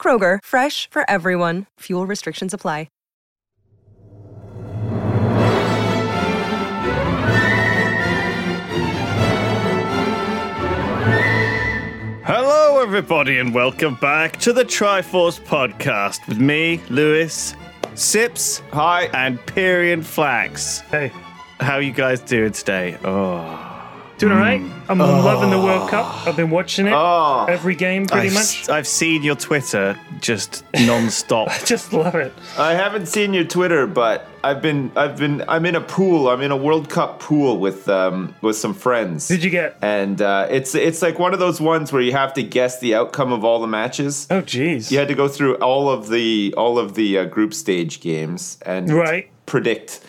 Kroger, fresh for everyone. Fuel restrictions apply. Hello, everybody, and welcome back to the Triforce podcast with me, Lewis, Sips, Hi. and Pyrion Flax. Hey, How you guys doing today? Oh, doing all right? I'm loving the World Cup. I've been watching it Oh. every game pretty I've, much. I've seen your Twitter just non-stop. Just love it. I haven't seen your Twitter, but I've been I've been I'm in a pool. I'm in a World Cup pool with um with some friends. Did you get? And uh, it's it's like one of those ones where you have to guess the outcome of all the matches. Oh, jeez. You had to go through all of the all of the uh, group stage games and Right. predict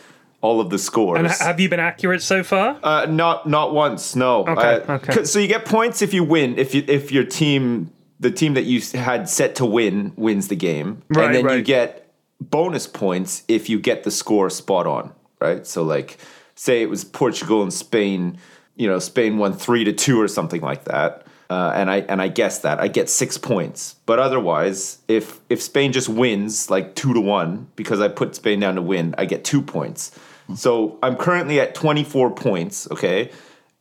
all of the scores. And have you been accurate so far? Uh, not not once. No. Okay, Uh, okay. So you get points if you win. If you if your team, the team that you had set to win, wins the game, Right, and then you get bonus points if you get the score spot on. Right. So like, say it was Portugal and Spain. You know, Spain won three to two or something like that. Uh, and I and I guess that I get six points, but otherwise, if if Spain just wins like two to one because I put Spain down to win, I get two points. So I'm currently at 24 points, okay?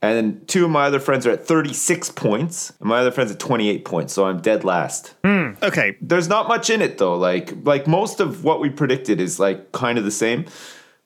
And two of my other friends are at 36 points, and my other friends at 28 points, so I'm dead last. Hmm, okay, There's not much in it though. Like like most of what we predicted is like kind of the same.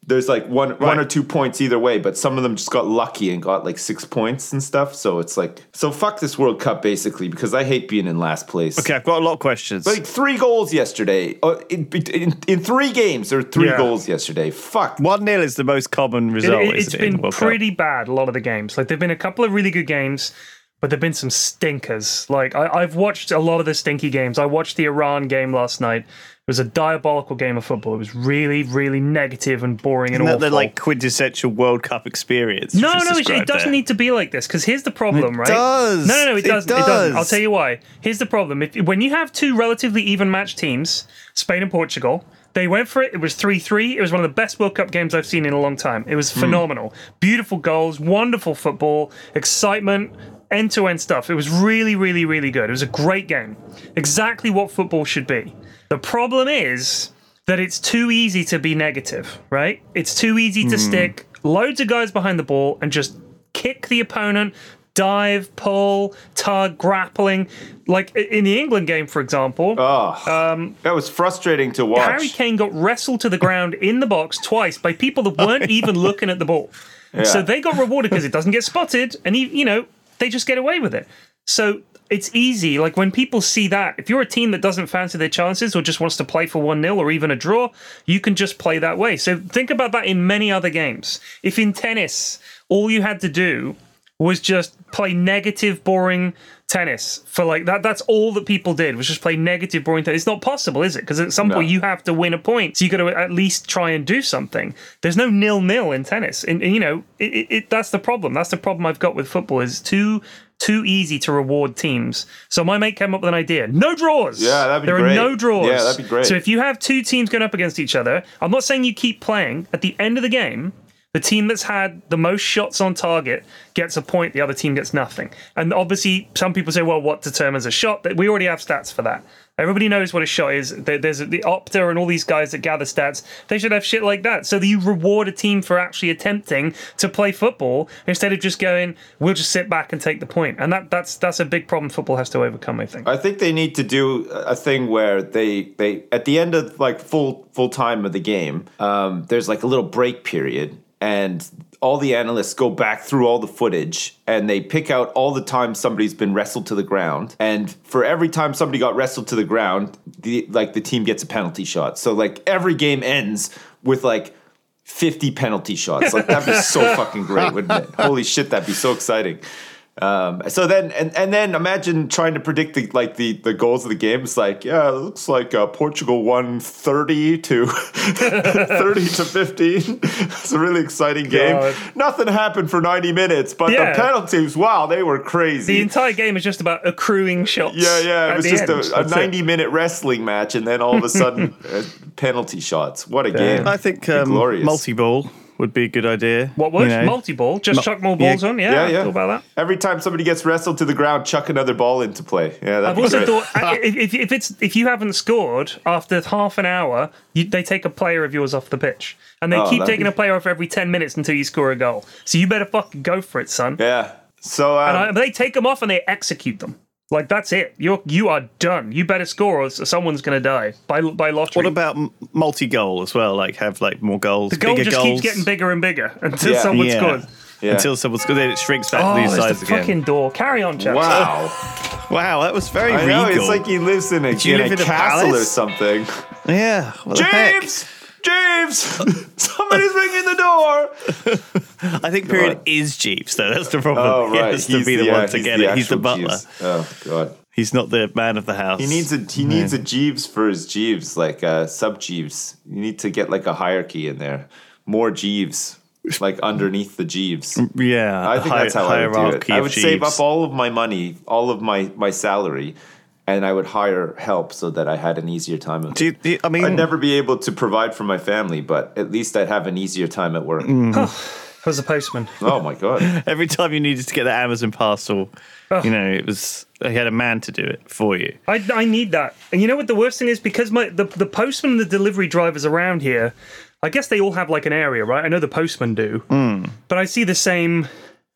There's like one one or two points either way, but some of them just got lucky and got like six points and stuff. So it's like so fuck this World Cup basically because I hate being in last place. okay, I've got a lot of questions. Like three goals yesterday. Uh, in, in, in three games, there were three Yeah. goals yesterday. Fuck. One 0 is the most common It, result. it, has isn't it, in been World Cup? pretty bad, a lot of the games. Like, there have been a couple of really good games, but there have been some stinkers. Like, I, I've watched a lot of the stinky games. I watched the Iran game last night. It was a diabolical game of football. It was really, really negative and boring and Isn't that awful. the like quintessential World Cup experience? No, no, it, it doesn't need to be like this because here's the problem, right? does. No, no, no, it, It doesn't. It doesn't. I'll tell you why. Here's the problem: if when you have two relatively even matched teams, Spain and Portugal, they went for it. It was three three. It was one of the best World Cup games I've seen in a long time. It was Hmm. phenomenal, beautiful goals, wonderful football, excitement. End to end stuff. It was really, really, really good. It was a great game. Exactly what football should be. The problem is that it's too easy to be negative, right? It's too easy to hmm. stick loads of guys behind the ball and just kick the opponent, dive, pull, tug, grappling. Like in the England game, for example, um, That was frustrating to watch. Harry Kane got wrestled to the ground in the box twice by people that weren't even looking at the ball. So they got rewarded because it doesn't get spotted, and he, you know they just get away with it. So it's easy. Like when people see that, if you're a team that doesn't fancy their chances or just wants to play for one 0 or even a draw, you can just play that way. So think about that in many other games. If in tennis all you had to do was just play negative, boring tennis for like that. That's all that people did was just play negative, boring tennis. It's not possible, is it? Because at some point you have to win a point, so you got to at least try and do something. There's no nil nil in tennis, and, and, you know it, it, that's the problem. That's the problem I've got with football. Is too too easy to reward teams. So my mate came up with an idea: no draws. Yeah, that'd be there great. There are no draws. Yeah, that'd be great. So if you have two teams going up against each other, I'm not saying you keep playing. At the end of the game, the team that's had the most shots on target gets a point, the other team gets nothing. And obviously, some people say, well, what determines a shot? That We already have stats for that. Everybody knows what a shot is. There's the Opta and all these guys that gather stats. They should have shit like that. So that you reward a team for actually attempting to play football instead of just going, we'll just sit back and take the point. And that that's that's a big problem football has to overcome, I think. I think they need to do a thing where they they at the end of like full full time of the game, um, there's like a little break period, and all the analysts go back through all the footage and they pick out all the times somebody's been wrestled to the ground, and for every time somebody got wrestled to the ground, the like the team gets a penalty shot. So like every game ends with like. 50 penalty shots. Like that'd be so fucking great, wouldn't it? Holy shit, that'd be so exciting. Um, so then, and, and then imagine trying to predict the like the, the goals of the game. It's like, yeah, it looks like uh, Portugal won thirty to thirty to fifteen. it's a really exciting game. God. Nothing happened for ninety minutes, but Yeah. the penalties, wow, they were crazy. The entire game is just about accruing shots. yeah, yeah, it was just end. a, a That's it. ninety-minute wrestling match, and then all of a sudden, uh, penalty shots. What a game! I think um, glorious. multi ball would be a good idea. What would you know. multi ball? Just Mu- chuck more yeah, balls on. Yeah, yeah, I yeah. thought about that. Every time somebody gets wrestled to the ground, chuck another ball into play. Yeah, that'd I've also great. thought if, if, if it's if you haven't scored after half an hour, you, they take a player of yours off the pitch, and they Oh, keep taking be- a player off every ten minutes until you score a goal. So you better fucking go for it, son. Yeah. So um, And I, they take them off and they execute them. Like that's it. You're you are done. You better score, or someone's gonna die by by lottery. What about multi goal as well? Like have like more goals, the goal bigger just goals. keeps getting bigger and bigger until Yeah. someone yeah. scores. Yeah. Until someone's good, then it shrinks back Oh, to these there's size the again. fucking door. Carry on, chaps. wow, Wow, that was very I know it's like he lives in a, you in live a in a castle or something. yeah, what the heck? James, James, somebody's ringing the door. I think Pyrion God. is Jeeves though. That's the problem. Oh He right, has to be the, yeah, one to get it. He's the butler. Jeeves. Oh god, He's not the man of the house. he needs a he needs a Jeeves for his Jeeves, like uh, sub Jeeves. You need to get like a hierarchy in there, more Jeeves, like underneath the Jeeves. yeah. I think hi- that's how I would do it. I would save up all of my money, all of my my salary, and I would hire help so that I had an easier time. Of Do you, do you- I mean, I'd never be able to provide for my family, but at least I'd have an easier time at work. Mm. I was a postman. Oh my god! every time you needed to get that Amazon parcel, you know, it was he had a man to do it for you. I, I need that. And you know what the worst thing is? Because my the, the postman and the delivery drivers around here, I guess they all have like an area, right? I know the postmen do. But I see the same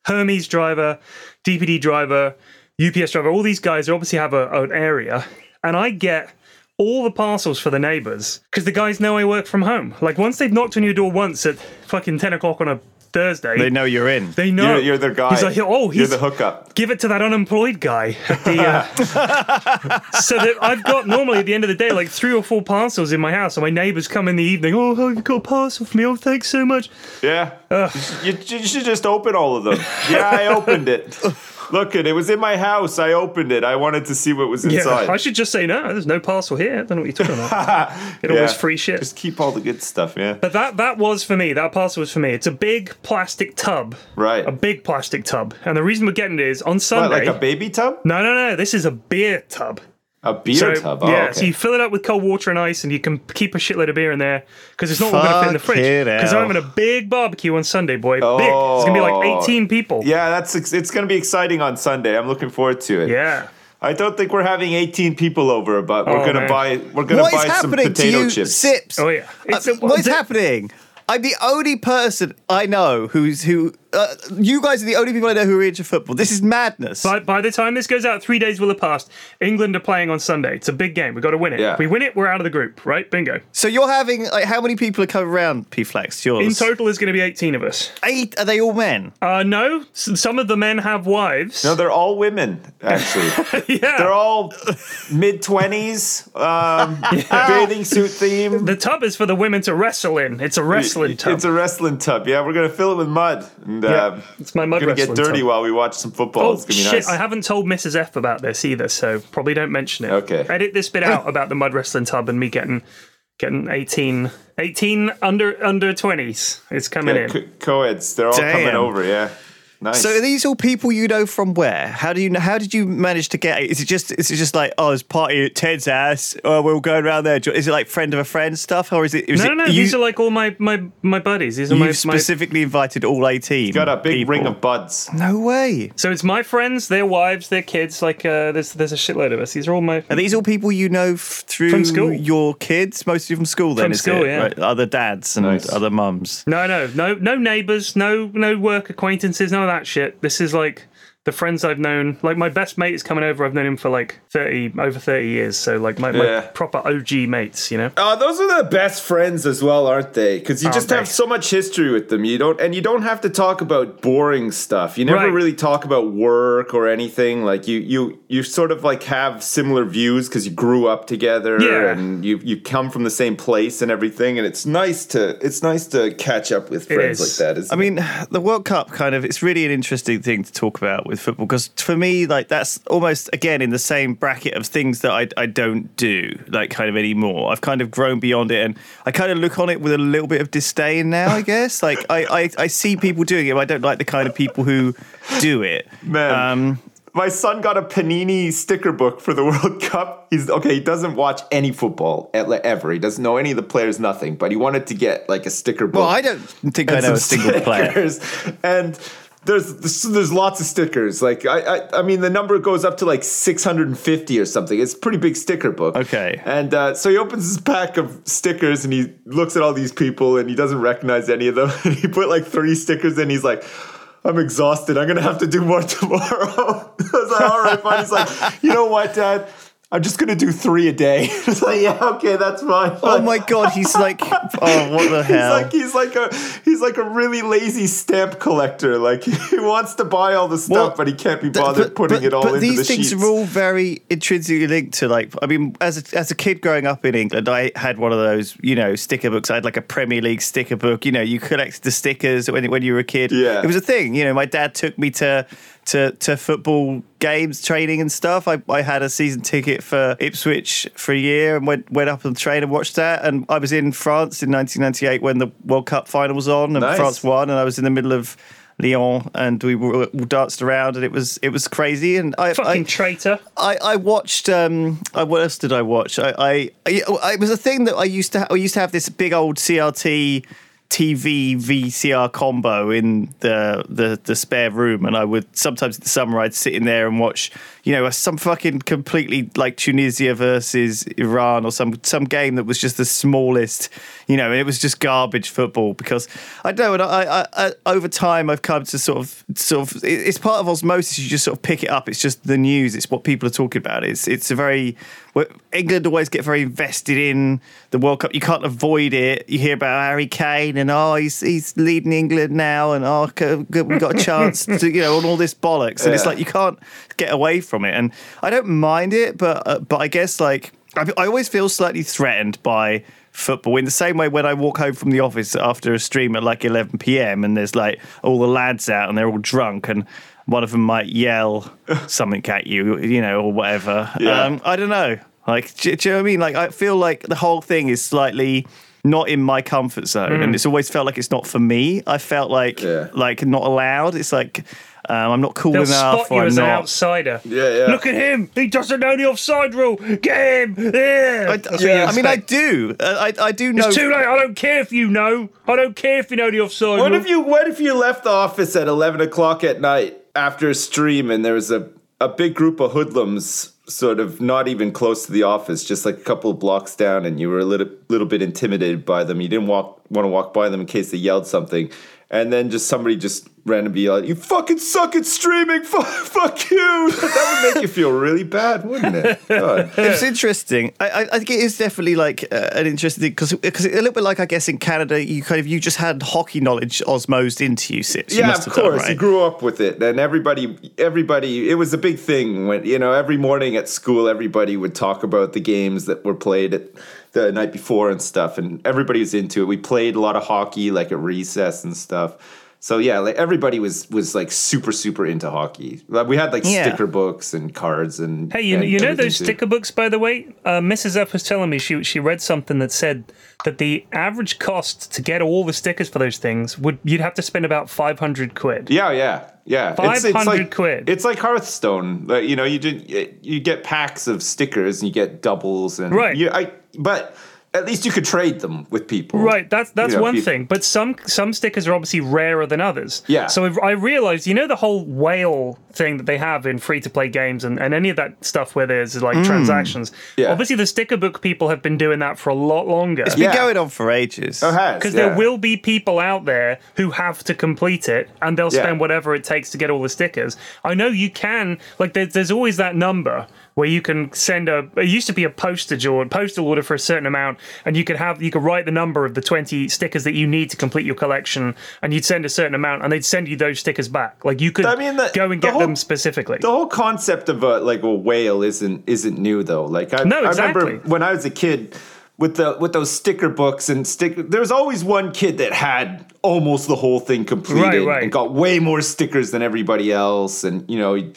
Hermes driver, DPD driver, UPS driver, all these guys obviously have a, an area. And I get all the parcels for the neighbors because the guys know I work from home. Like once they've knocked on your door once at fucking 10 o'clock on a Thursday, They know you're in. they know. You're, you're the guy. He's like, oh, he's you're the hookup. give it to that unemployed guy at the uh, so that I've got normally at the end of the day like three or four parcels in my house and my neighbors come in the evening oh have you got a parcel for me oh thanks so much Yeah. You, you should just open all of them. Yeah, I opened it. Look it, it was in my house. I opened it. I wanted to see what was inside. yeah. I should just say no there's no parcel here I don't know what you're talking about it always Yeah. free shit Just keep all the good stuff, yeah. but that that was for me that parcel was for me it's a big plastic tub Right. a big plastic tub and the reason we're getting it is on What, Sunday like a baby tub? no no no this is a beer tub A beer So, tub. Oh, yeah, okay. so you fill it up with cold water and ice, and you can keep a shitload of beer in there because it's not all going to fit in the fridge. Because I'm hell. having a big barbecue on Sunday, boy. Big. It's going to be like Oh. 18 people. yeah, that's it's going to be exciting on Sunday. I'm looking forward to it. Yeah. I don't think we're having 18 people over, but we're Oh, going to man. buy we're gonna is buy some happening to potato you, chips. Sips? Oh, yeah. Uh, a- what is the- happening? I'm the only person I know who's who. Uh, you guys are the only people I know who are into football. This is madness. By, by the time this goes out, three days will have passed. England are playing on Sunday. It's a big game. We've got to win it. Yeah. If we win it, we're out of the group, right? Bingo. so you're having like how many people are coming around? P Flex, yours. In total, there's going to be 18 of us. eight. Are they all men? Uh, no, s- some of the men have wives. No, they're all women, actually. yeah. they're all mid 20s, um, bathing suit theme. the tub is for the women to wrestle in. It's a wrestling tub. It's a wrestling tub. Yeah, we're gonna fill it with mud, and Yeah, uh, it's my mud gonna get dirty tub. while we watch some football. Oh it's gonna be shit! nice. I haven't told Mrs. F about this either, so probably don't mention it. Okay. Edit this bit out about the mud wrestling tub and me getting getting 18, 18 under under twenties. It's coming Yeah, in. co- co-eds, they're all coming over. Yeah, nice. So are these all people you know from where? How do you know? How did you manage to get? Is it just? Is it just like oh, it's party at Ted's ass? Oh, we're all going around there. Is it like friend of a friend stuff, or is it? Is No, it no, no. You, These are like all my my my buddies. These are you my, my specifically invited all eighteen. You got a big people. ring of buds. No way. So it's my friends, their wives, their kids. Like uh, there's there's a shitload of us. These are all my. Are these all people you know f- through From school. your kids? Mostly from school, then From is school, it? yeah. Other dads and Nice. other mums. No, no, no, no neighbors, no no work acquaintances, none of that shit. This is like the friends I've known. Like my best mate is coming over. I've known him for like thirty over thirty years. So like my, my proper OG mates. You know. Uh, those are the best friends as well, aren't they? Because you Aren't just they? have so much history with them. You don't, and you don't have to talk about boring stuff. You never Right. really talk about work or anything. Like you, you, you sort of like have similar views because you grew up together Yeah. and you you come from the same place and everything. And it's nice to it's nice to catch up with friends is. like that. Isn't I mean, the World Cup kind of, it's really an interesting thing to talk about with with football because for me, like that's almost again in the same bracket of things that I I don't do like kind of anymore. I've kind of grown beyond it, and I kind of look on it with a little bit of disdain now. I guess like I I, I see people doing it, but I don't like the kind of people who do it. Man. Um, My son got a Panini sticker book for the World Cup. He's okay. He doesn't watch any football ever. He doesn't know any of the players, nothing. But he wanted to get like a sticker book. well, I don't think I know a single player. And there's there's lots of stickers. Like I, I I mean the number goes up to like 650 or something. It's a pretty big sticker book. Okay. And uh, so he opens his pack of stickers and he looks at all these people and he doesn't recognize any of them. And he put like three stickers in. He's like. I'm exhausted. I'm gonna have to do more tomorrow. I was like, all right, fine. He's like, you know what, Dad? I'm just gonna do three a day. It's like, yeah, okay, that's fine. Oh my god, he's like, oh what the He's hell? like he's like a he's like a really lazy stamp collector. Like he wants to buy all the stuff, Well, but he can't be Th- bothered putting it all but into these the things sheets. are all very intrinsically linked to like I mean as a, as a kid growing up in England I had one of those you know sticker books I had like a Premier League sticker book you know you collected the stickers when when you were a kid Yeah. it was a thing you know my dad took me to to to football games training and stuff I, I had a season ticket for Ipswich for a year and went went up on the train and watched that and I was in France in 1998 when the World Cup final was on and Nice. France won and I was in the middle of Lyon, and we were, we danced around, and it was it was crazy. And I Fucking I, traitor. I, I watched. Um, I, what else did I watch? I, I, I it was a thing that I used to. Ha- I used to have this big old CRT TV VCR combo in the, the the spare room, and I would sometimes in the summer I'd sit in there and watch, you know, some fucking completely like Tunisia versus Iran or some some game that was just the smallest, you know, and it was just garbage football because I know. And I, I, I over time I've come to sort of sort of it's part of osmosis. You just sort of pick it up. It's just the news. It's what people are talking about. It's it's a very England always get very invested in the World Cup. You can't avoid it. You hear about Harry Kane and oh he's he's leading England now and oh we got a chance to you know and all this bollocks and it's like you can't get away from it. And I don't mind it, but uh, but I guess like I, I always feel slightly threatened by football in the same way when I walk home from the office after a stream at like 11 p.m. and there's like all the lads out and they're all drunk and one of them might yell something at you, you know, or whatever. Yeah. Um, I don't know. Like, do, do you know what I mean? Like, I feel like the whole thing is slightly not in my comfort zone, and it's always felt like it's not for me. I felt like Yeah. like not allowed. It's like um, I'm not cool They'll enough, spot you I'm as an outsider. Yeah, yeah. Look at him. He doesn't know the offside rule. Get him. Yeah. I, That's what I mean, I do. Uh, I, I do know. It's too late. I don't care if you know. I don't care if you know the offside What rule. if you what if you left the office at eleven o'clock at night after a stream and there was a, a big group of hoodlums sort of not even close to the office, just like a couple of blocks down, and you were a little little bit intimidated by them. You didn't walk want to walk by them in case they yelled something. And then just somebody just randomly yelled, "You fucking suck at streaming! Fuck, fuck you!" That would make you feel really bad, wouldn't it? God. It's interesting. I, I, I think it is definitely like uh, an interesting thing because because a little bit like I guess in Canada you kind of you just had hockey knowledge osmosed into you. Sips. You yeah, of have done, course. right? You grew up with it, and everybody, everybody. It was a big thing when you know every morning at school, everybody would talk about the games that were played at the night before and stuff, and everybody was into it. We played a lot of hockey, like at recess and stuff. So yeah, like everybody was was like super super into hockey. Like, we had like Yeah. sticker books and cards and Hey, you, and you know those too. sticker books, by the way? Uh, Mrs. F was telling me she she read something that said that the average cost to get all the stickers for those things would you'd have to spend about five hundred quid. Yeah, yeah, yeah. It's- it's 500 like, quid. It's like Hearthstone. Like, you know, you did you get packs of stickers and you get doubles and Right. You, I, but at least you could trade them with people. Right, that's that's You know, one if thing. But some some stickers are obviously rarer than others. Yeah. So I realized, you know, the whole whale thing that they have in free to play games and, and any of that stuff where there's like mm. transactions. Yeah. Obviously, the sticker book people have been doing that for a lot longer. It's been Yeah. going on for ages. Oh, it has, Because yeah. there will be people out there who have to complete it and they'll Yeah. spend whatever it takes to get all the stickers. I know you can, like, there's, there's always that number where you can send a, it used to be a postage or postal order for a certain amount and you could have, you could write the number of the 20 stickers that you need to complete your collection and you'd send a certain amount and they'd send you those stickers back. Like, you could I mean, the- go and the get whole- them specifically. The whole concept of a like a whale isn't isn't new though. Like I, No, I remember when I was a kid, with the with those sticker books and stick. There was always one kid that had almost the whole thing completed Right, right. and got way more stickers than everybody else, and you know.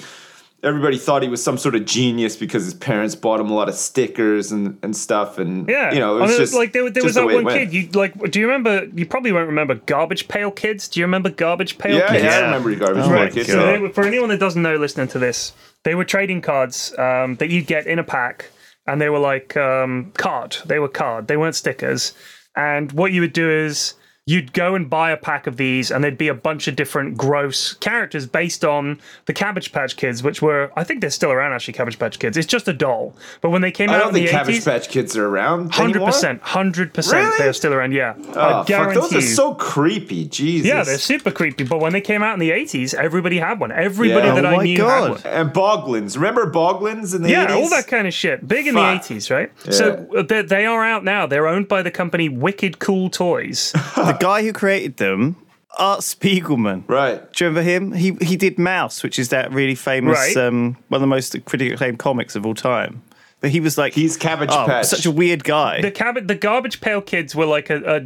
He, Everybody thought he was some sort of genius because his parents bought him a lot of stickers and, and stuff, and Yeah, you know, it I was mean, just like there, there just was that way one kid. You like? Do you remember? You probably won't remember Garbage Pail Kids. Do you remember Garbage Pail Yeah, Kids? yeah, I remember garbage Oh Pail my Kids. So yeah. they were, for anyone that doesn't know, listening to this, they were trading cards um, that you'd get in a pack, and they were like um, card. They were card. They weren't stickers. And what you would do is you'd go and buy a pack of these, and there'd be a bunch of different gross characters based on the Cabbage Patch Kids, which were I think they're still around actually. Cabbage Patch Kids. It's just a doll. But when they came I out I don't in think the Cabbage eighties. Patch Kids are around. Hundred anymore. percent, hundred percent. Really? They're still around. Yeah, Oh, I fuck, guarantee those are so creepy. Jesus. yeah, they're super creepy. But when they came out in the eighties, everybody had one. Everybody Yeah. that Oh I my knew God. had one. and Boglins. Remember Boglins in the Yeah, 80s? all that kind of shit. Big in the eighties, right? So uh, they, they are out now. They're owned by the company Wicked Cool Toys. the guy who created them, Art Spiegelman. Right. Do you remember him? He he did Mouse, which is that really famous, Right. um, one of the most critically acclaimed comics of all time. But he was like He's Cabbage oh, Patch. such a weird guy. the cabbage, the Garbage Pail Kids were like a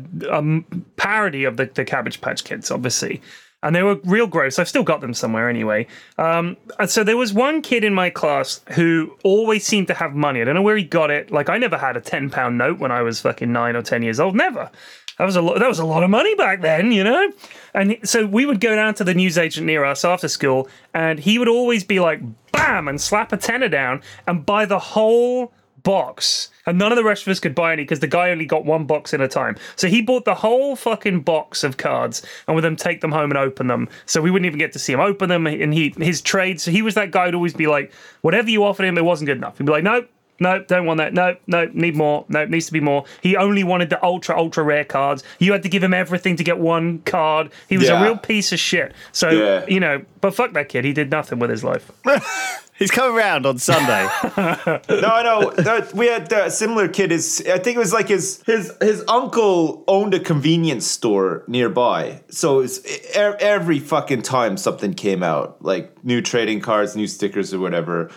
parody of the, the Cabbage Patch Kids, obviously. And they were real gross. I've still got them somewhere anyway. Um, and so there was one kid in my class who always seemed to have money. I don't know where he got it. Like I never had a ten pound note when I was fucking nine or ten years old. Never. That was a lot. That was a lot of money back then, you know. And so we would go down to the newsagent near us after school, and he would always be like, "Bam!" and slap a tenner down and buy the whole box. And none of the rest of us could buy any because the guy only got one box at a time. So he bought the whole fucking box of cards and would then take them home and open them. So we wouldn't even get to see him open them. And he his trade. So he was that guy who'd always be like, whatever you offered him, it wasn't good enough. He'd be like, nope. No, don't want that. No, no, need more. No, needs to be more. He only wanted the ultra, ultra rare cards. You had to give him everything to get one card. He was Yeah. a real piece of shit. So, Yeah. you know, but fuck that kid. He did nothing with his life. He's coming around on Sunday. No, I know. We had a similar kid. His, I think it was like his his his uncle owned a convenience store nearby. So it's e- every fucking time something came out, like new trading cards, new stickers, or whatever.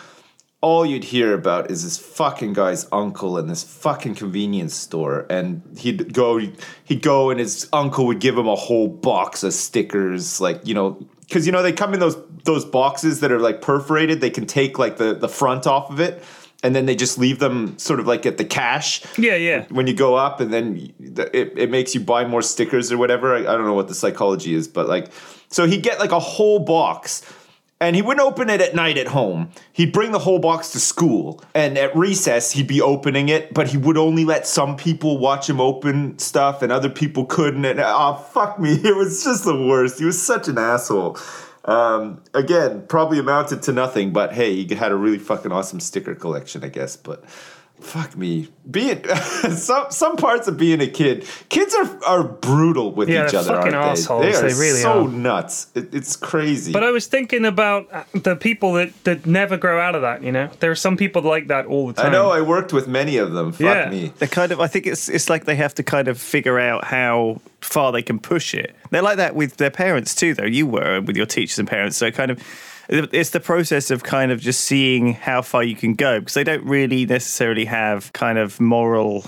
All you'd hear about is this fucking guy's uncle in this fucking convenience store, and he'd go, he'd go, and his uncle would give him a whole box of stickers, like you know, because you know they come in those those boxes that are like perforated. They can take like the the front off of it, and then they just leave them sort of like at the cash. Yeah, yeah. When you go up, and then it, it makes you buy more stickers or whatever. I, I don't know what the psychology is, but like, so he'd get like a whole box. And he wouldn't open it at night at home. He'd bring the whole box to school. And at recess, he'd be opening it, but he would only let some people watch him open stuff and other people couldn't. And oh, fuck me. It was just the worst. He was such an asshole. Um, again, probably amounted to nothing, but hey, he had a really fucking awesome sticker collection, I guess. But fuck me. Being some some parts of being a kid, kids are are brutal with Yeah, each they're other. fucking aren't assholes. They, they are They really so are. nuts. It, it's crazy. But I was thinking about uh, the people that, that never grow out of that, you know? There are some people like that all the time. I know I worked with many of them. Fuck Yeah. me. They kind of, I think it's it's like they have to kind of figure out how far they can push it. They're like that with their parents too, though. You were with your teachers and parents, so kind of. It's the process of kind of just seeing how far you can go because they don't really necessarily have kind of moral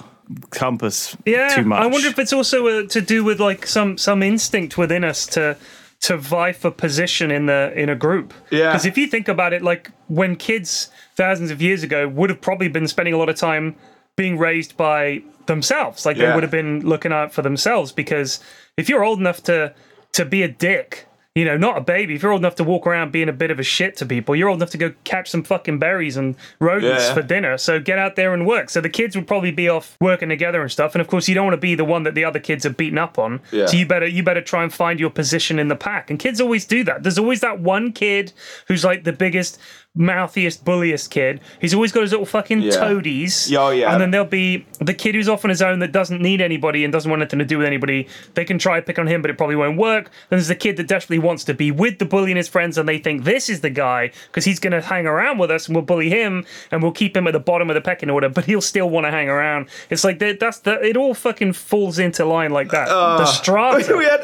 compass yeah, too much. I wonder if it's also uh, to do with like some some instinct within us to to vie for position in the in a group. Yeah. Because if you think about it, like when kids thousands of years ago would have probably been spending a lot of time being raised by themselves, like they would have been looking out for themselves. Because if you're old enough to to be a dick. You know, not a baby. If you're old enough to walk around being a bit of a shit to people, you're old enough to go catch some fucking berries and rodents Yeah. for dinner. So get out there and work. So the kids would probably be off working together and stuff. And of course, you don't want to be the one that the other kids are beaten up on. Yeah. So you better you better try and find your position in the pack. And kids always do that. There's always that one kid who's like the biggest, mouthiest, bulliest kid. He's always got his little fucking Yeah. toadies. Oh, yeah. And then there'll be the kid who's off on his own that doesn't need anybody and doesn't want anything to do with anybody. They can try to pick on him, but it probably won't work. Then there's the kid that desperately wants to be with the bully and his friends, and they think this is the guy because he's going to hang around with us and we'll bully him and we'll keep him at the bottom of the pecking order, but he'll still want to hang around. It's like that's the it all fucking falls into line like that. the uh, strata. we had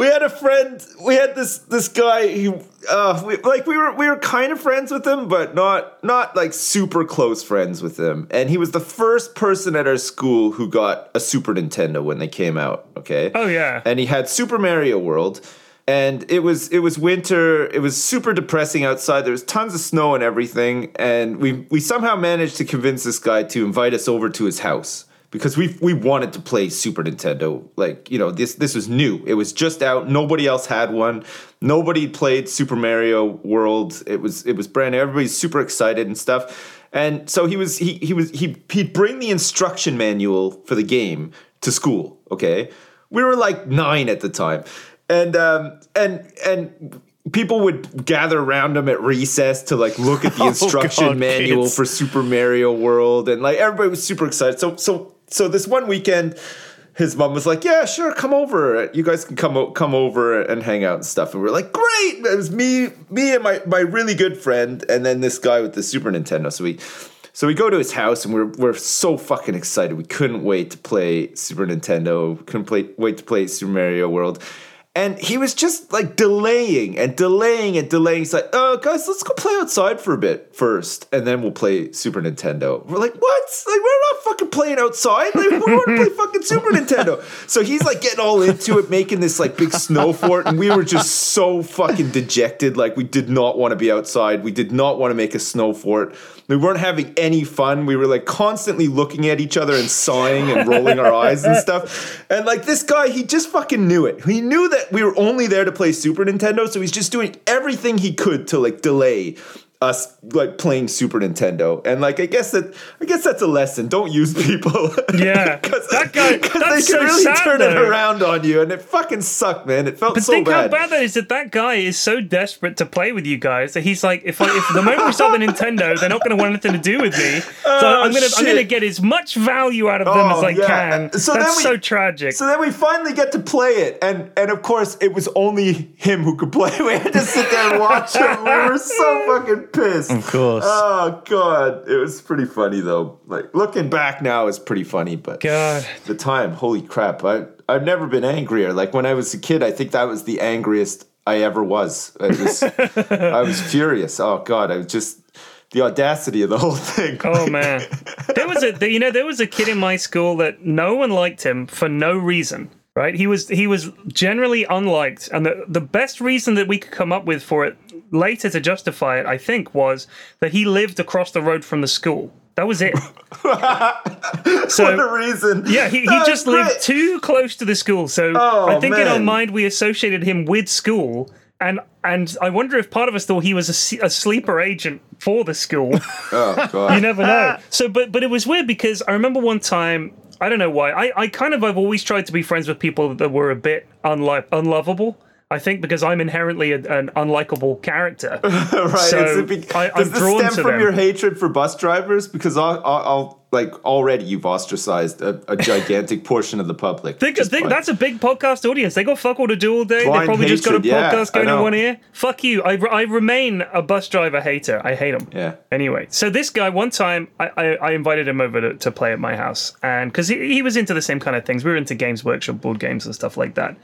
we had a friend. We had this this guy. He uh, we, like we were we were kind of friends with him, but not not like super close friends with him. And he was the first person at our school who got a Super Nintendo when they came out. Okay. Oh yeah. And he had Super Mario World. And it was it was winter. It was super depressing outside. There was tons of snow and everything. And we we somehow managed to convince this guy to invite us over to his house because we we wanted to play Super Nintendo. Like you know, this this was new. It was just out. Nobody else had one. Nobody played Super Mario World. It was it was brand new. Everybody's super excited and stuff. And so he was he he was he he'd bring the instruction manual for the game to school. Okay, we were like nine at the time, and um and and people would gather around him at recess to like look at the instruction God, manual kids. for Super Mario World, and like everybody was super excited. So so so this one weekend, his mom was like, "Yeah, sure, come over. You guys can come come over and hang out and stuff." And we are like, "Great!" It was me, me and my my really good friend, and then this guy with the Super Nintendo. So we. So we go to his house and we're we're so fucking excited. We couldn't wait to play Super Nintendo. Couldn't play, wait to play Super Mario World. And he was just like delaying and delaying and delaying. He's like, "Oh, guys, let's go play outside for a bit first, and then we'll play Super Nintendo." We're like, "What? Like, we're not fucking playing outside. Like, we want to play fucking Super Nintendo." So he's like getting all into it, making this like big snow fort, and we were just so fucking dejected. Like, we did not want to be outside. We did not want to make a snow fort. We weren't having any fun. We were like constantly looking at each other and sighing and rolling our eyes and stuff. And like this guy, he just fucking knew it. He knew that we were only there to play Super Nintendo, so he's just doing everything he could to like delay us like playing Super Nintendo. And like I guess that I guess that's a lesson. Don't use people. Yeah. Because That guy- they that's can so really turn it around on you. And it fucking sucked, man. It felt But so think how bad. that is that that guy is so desperate to play with you guys that he's like, if I, if the moment we start the Nintendo, they're not going to want anything to do with me. Oh, so Oh, I'm gonna I'm gonna get as much value out of them Oh, as I yeah. can. So That's then we- so tragic. So then we finally get to play it, and and of course it was only him who could play. We had to sit there and watch him. We were so fucking pissed. Of course. Oh god, it was pretty funny though. Like looking back now is pretty funny, but God. the time, holy crap! I I've never been angrier. Like when I was a kid, I think that was the angriest I ever was. I was I was furious. Oh god, I was just the audacity of the whole thing. Oh man, there was a you know there was a kid in my school that no one liked him for no reason. Right? He was he was generally unliked, and the the best reason that we could come up with for it later to justify it, I think, was that he lived across the road from the school. That was it. so what a reason! yeah, he, he just great. lived too close to the school. So Oh, I think in our mind we associated him with school. And and I wonder if part of us thought he was a, a sleeper agent for the school. Oh god! you never know. So, but but it was weird because I remember one time. I don't know why. I, I kind of I've always tried to be friends with people that were a bit unli- unlovable. I think because I'm inherently a, an unlikable character. right? So, be- I- does I'm this drawn stem to from them. your hatred for bus drivers? Because I'll, I'll, I'll like already you've ostracized a, a gigantic portion of the public. Think, think that's a big podcast audience. They got fuck all to do all day. Blind they probably just got a hatred, yeah, podcast going in one ear. Fuck you. I, I remain a bus driver hater. I hate them. Yeah. Anyway, so this guy, one time, I, I, I invited him over to, to play at my house. And because he, he was into the same kind of things. We were into Games Workshop board games and stuff like that.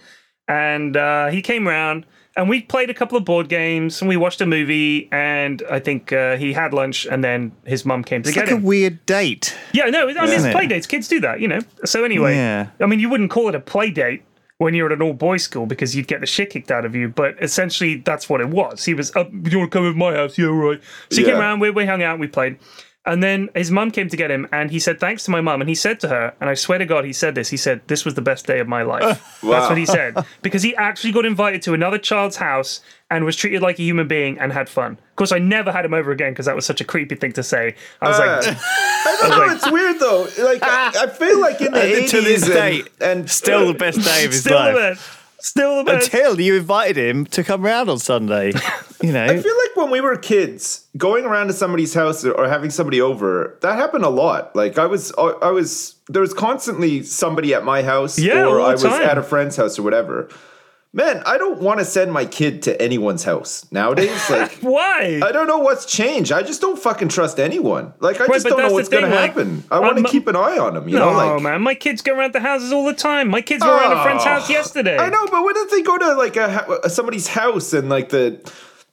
And uh, he came around and we played a couple of board games and we watched a movie. And I think uh, he had lunch and then his mum came to It's get like a weird date. Yeah, no, I mean, it's it? play dates. Kids do that, you know. So anyway, Yeah. I mean, you wouldn't call it a play date when you're at an all boys school because you'd get the shit kicked out of you. But essentially, that's what it was. He was, oh, "You want to come with my house? Yeah, right." So he came Yeah. around. We, we hung out. We played. And then his mum came to get him, and he said thanks to my mum. And he said to her, and I swear to God, he said this. He said, "This was the best day of my life." That's what he said because he actually got invited to another child's house and was treated like a human being and had fun. Of course, I never had him over again because that was such a creepy thing to say. I was Uh, like, I don't know. like- it's weird though. Like I, I feel like in the And eighties to this day, and, and Still the best day of his Still life. The best. Still the best. Until you invited him to come round on Sunday. You know. I feel like when we were kids, going around to somebody's house or- or having somebody over, that happened a lot. Like I was, I I was, there was constantly somebody at my house, Yeah, or all the I was time. at a friend's house or whatever. Man, I don't want to send my kid to anyone's house nowadays. Like, Why? I don't know what's changed. I just don't fucking trust anyone. Like, I Right, just but don't know what's going to thing, like, happen. I want to um, keep an eye on them. You no, know, like, man, my kids go around the houses all the time. My kids were around a friend's Oh, house yesterday. I know, but what if they go to like a, hou- somebody's house and like the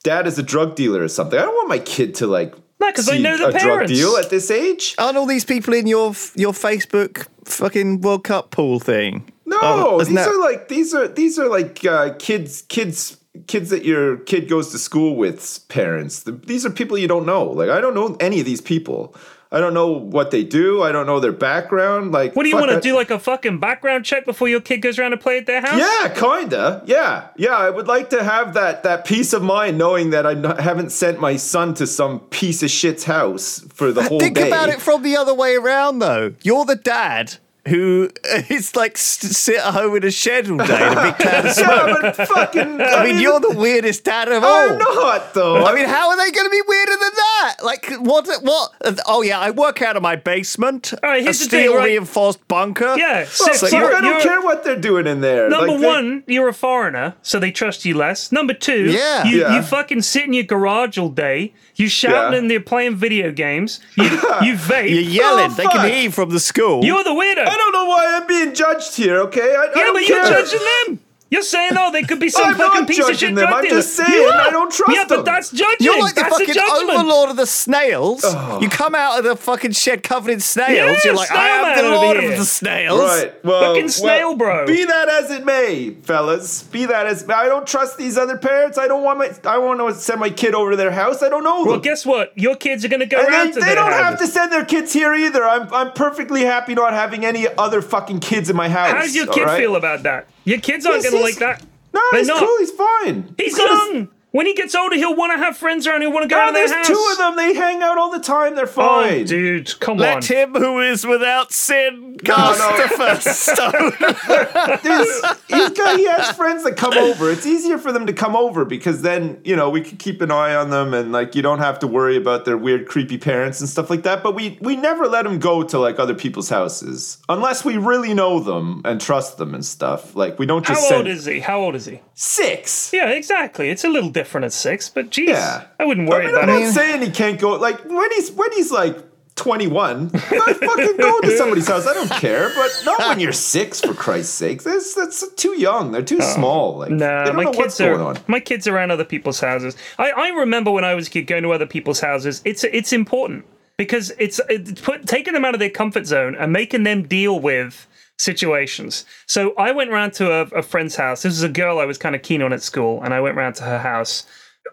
dad is a drug dealer or something? I don't want my kid to like No, 'cause I see know the a drug parents. deal at this age. Aren't all these people in your your Facebook fucking World Cup pool thing? No, Oh, these that- are like these are these are like uh, kids kids kids that your kid goes to school with parents. The, these are people you don't know. Like I don't know any of these people. I don't know what they do. I don't know their background. Like what do you want to do? Like a fucking background check before your kid goes around to play at their house? Yeah, kinda. Yeah, yeah. I would like to have that that peace of mind, knowing that I n- haven't sent my son to some piece of shit's house for the whole Think day. Think about it from the other way around, though. You're the dad who is like st- sit at home in a shed all day in a big cloud of smoke. yeah, but fucking. I mean, you're the weirdest dad of all. I'm not though. I mean, how are they going to be weirder than that? Like, what? What? Oh yeah, I work out of my basement. All right, a here's the thing, steel right? reinforced bunker. Yeah, Well, so- so you're- I don't you're- care what they're doing in there. Number Like, they- one, you're a foreigner, so they trust you less. Number two, Yeah. you, Yeah. you fucking sit in your garage all day. You shouting Yeah. and they're playing video games. You, you vape. You're yelling. Oh, they can hear you from the school. You're the weirdo. I don't know why I'm being judged here. Okay, I, I yeah, don't but care. you're judging them. You're saying, oh, they could be some I'm fucking not piece of shit them. drug I'm dealer. just saying I don't trust Yeah, but them. that's judging. You're like the that's fucking overlord of the snails. Oh. You come out of the fucking shed covered in snails. Yeah, You're like, I am the lord here." of the snails. Right. Well, Fucking snail well, bro. Be that as it may, fellas. Be that as I don't trust these other parents. I don't want my I want to send my kid over to their house. I don't know Well, guess what? Your kids are going to go and they, to they don't have to send their kids here either. I'm I'm perfectly happy not having any other fucking kids in my house. How does your kid right? feel about that? Your kids aren't Yes, going to like that. No, They're he's not. cool. He's fine. He's Look at us. young. When he gets older, he'll want to have friends around. He'll want to go No, to their there's house. two of them. They hang out all the time. They're oh, fine. Oh, dude, come on. Let him who is without sin cast no. the first stone. He's got, he has friends that come over. It's easier for them to come over because then you know we can keep an eye on them and like you don't have to worry about their weird, creepy parents and stuff like that. But we we never let them go to like other people's houses unless we really know them and trust them and stuff. Like we don't just. How just old is he? How old is he? six. Yeah, exactly. It's a little different at six, but geez, Yeah. I wouldn't I worry mean, about I'm it. not saying he can't go. Like when he's when he's like 21, I fucking go to somebody's house. I don't care, but not when you're six. For Christ's sake, that's that's too young. They're too oh. small. Like Oh. Nah, my kids going are my kids are around other people's houses. I, I remember when I was a kid going to other people's houses. It's it's important because it's, it's put taking them out of their comfort zone and making them deal with situations. So I went round to a, a friend's house. This was a girl I was kind of keen on at school, and I went round to her house.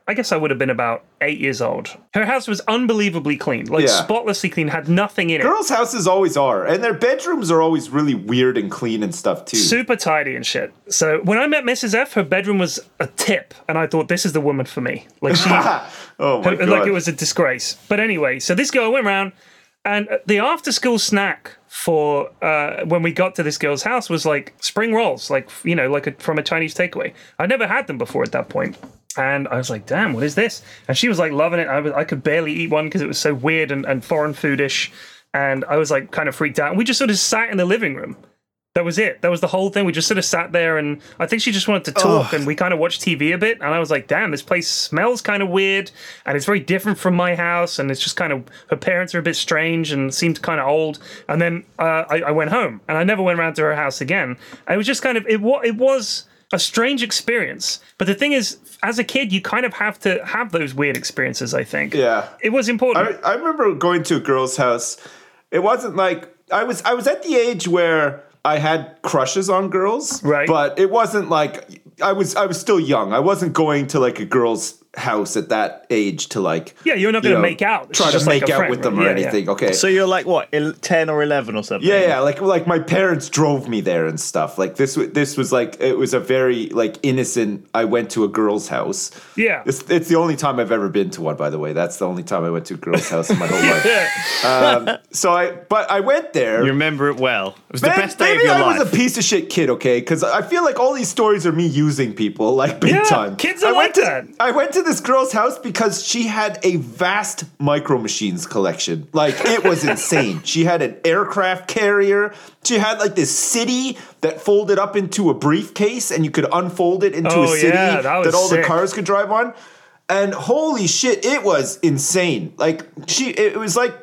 I guess I would have been about eight years old. Her house was unbelievably clean, like Yeah. spotlessly clean, had nothing in it. Girls' houses always are, and their bedrooms are always really weird and clean and stuff too. super tidy and shit. So when I met Mrs. F, her bedroom was a tip, and I thought this is the woman for me. Like she, oh my god! like it was a disgrace. But anyway, so this girl went around, and the after-school snack for uh, when we got to this girl's house was like spring rolls, like you know, like a, from a Chinese takeaway. I'd never had them before at that point. And I was like, "Damn, what is this?" And she was like loving it. I was, I could barely eat one because it was so weird and, and foreign foodish. And I was like, kind of freaked out. And we just sort of sat in the living room. That was it. That was the whole thing. We just sort of sat there, and I think she just wanted to talk, and we kind of watched TV a bit. And I was like, "Damn, this place smells kind of weird, and it's very different from my house, and it's just kind of her parents are a bit strange and seemed kind of old." And then uh, I, I went home, and I never went around to her house again. It was just kind of it. It was a strange experience, but the thing is, as a kid, you kind of have to have those weird experiences. I think. Yeah. It was important. I, I remember going to a girl's house. It wasn't like I was. I was at the age where I had crushes on girls, Right. But it wasn't like I was. I was still young. I wasn't going to like a girl's house at that age to like. Yeah, you're not you gonna know, make out. It's Try to just like make out friend, with them right? or Yeah, yeah. anything. Okay. so you're like what, ten or eleven or something? Yeah, yeah, like like my parents drove me there and stuff. Like this, this was like it was a very like innocent. I went to a girl's house. Yeah. it's, it's the only time I've ever been to one. By the way, that's the only time I went to a girl's house in my whole life. Um, so I, but I went there. You remember it well. It was Man, the best day of maybe your I life. was a piece of shit kid, okay? Because I feel like all these stories are me using people like big Yeah, time. kids are I like went to, that. I went to to this girl's house because she had a vast micro machines collection. Like it was insane. She had an aircraft carrier. She had like this city that folded up into a briefcase and you could unfold it into Oh, a city yeah, that was all the cars could drive on. And holy shit, it was insane. Like she it was like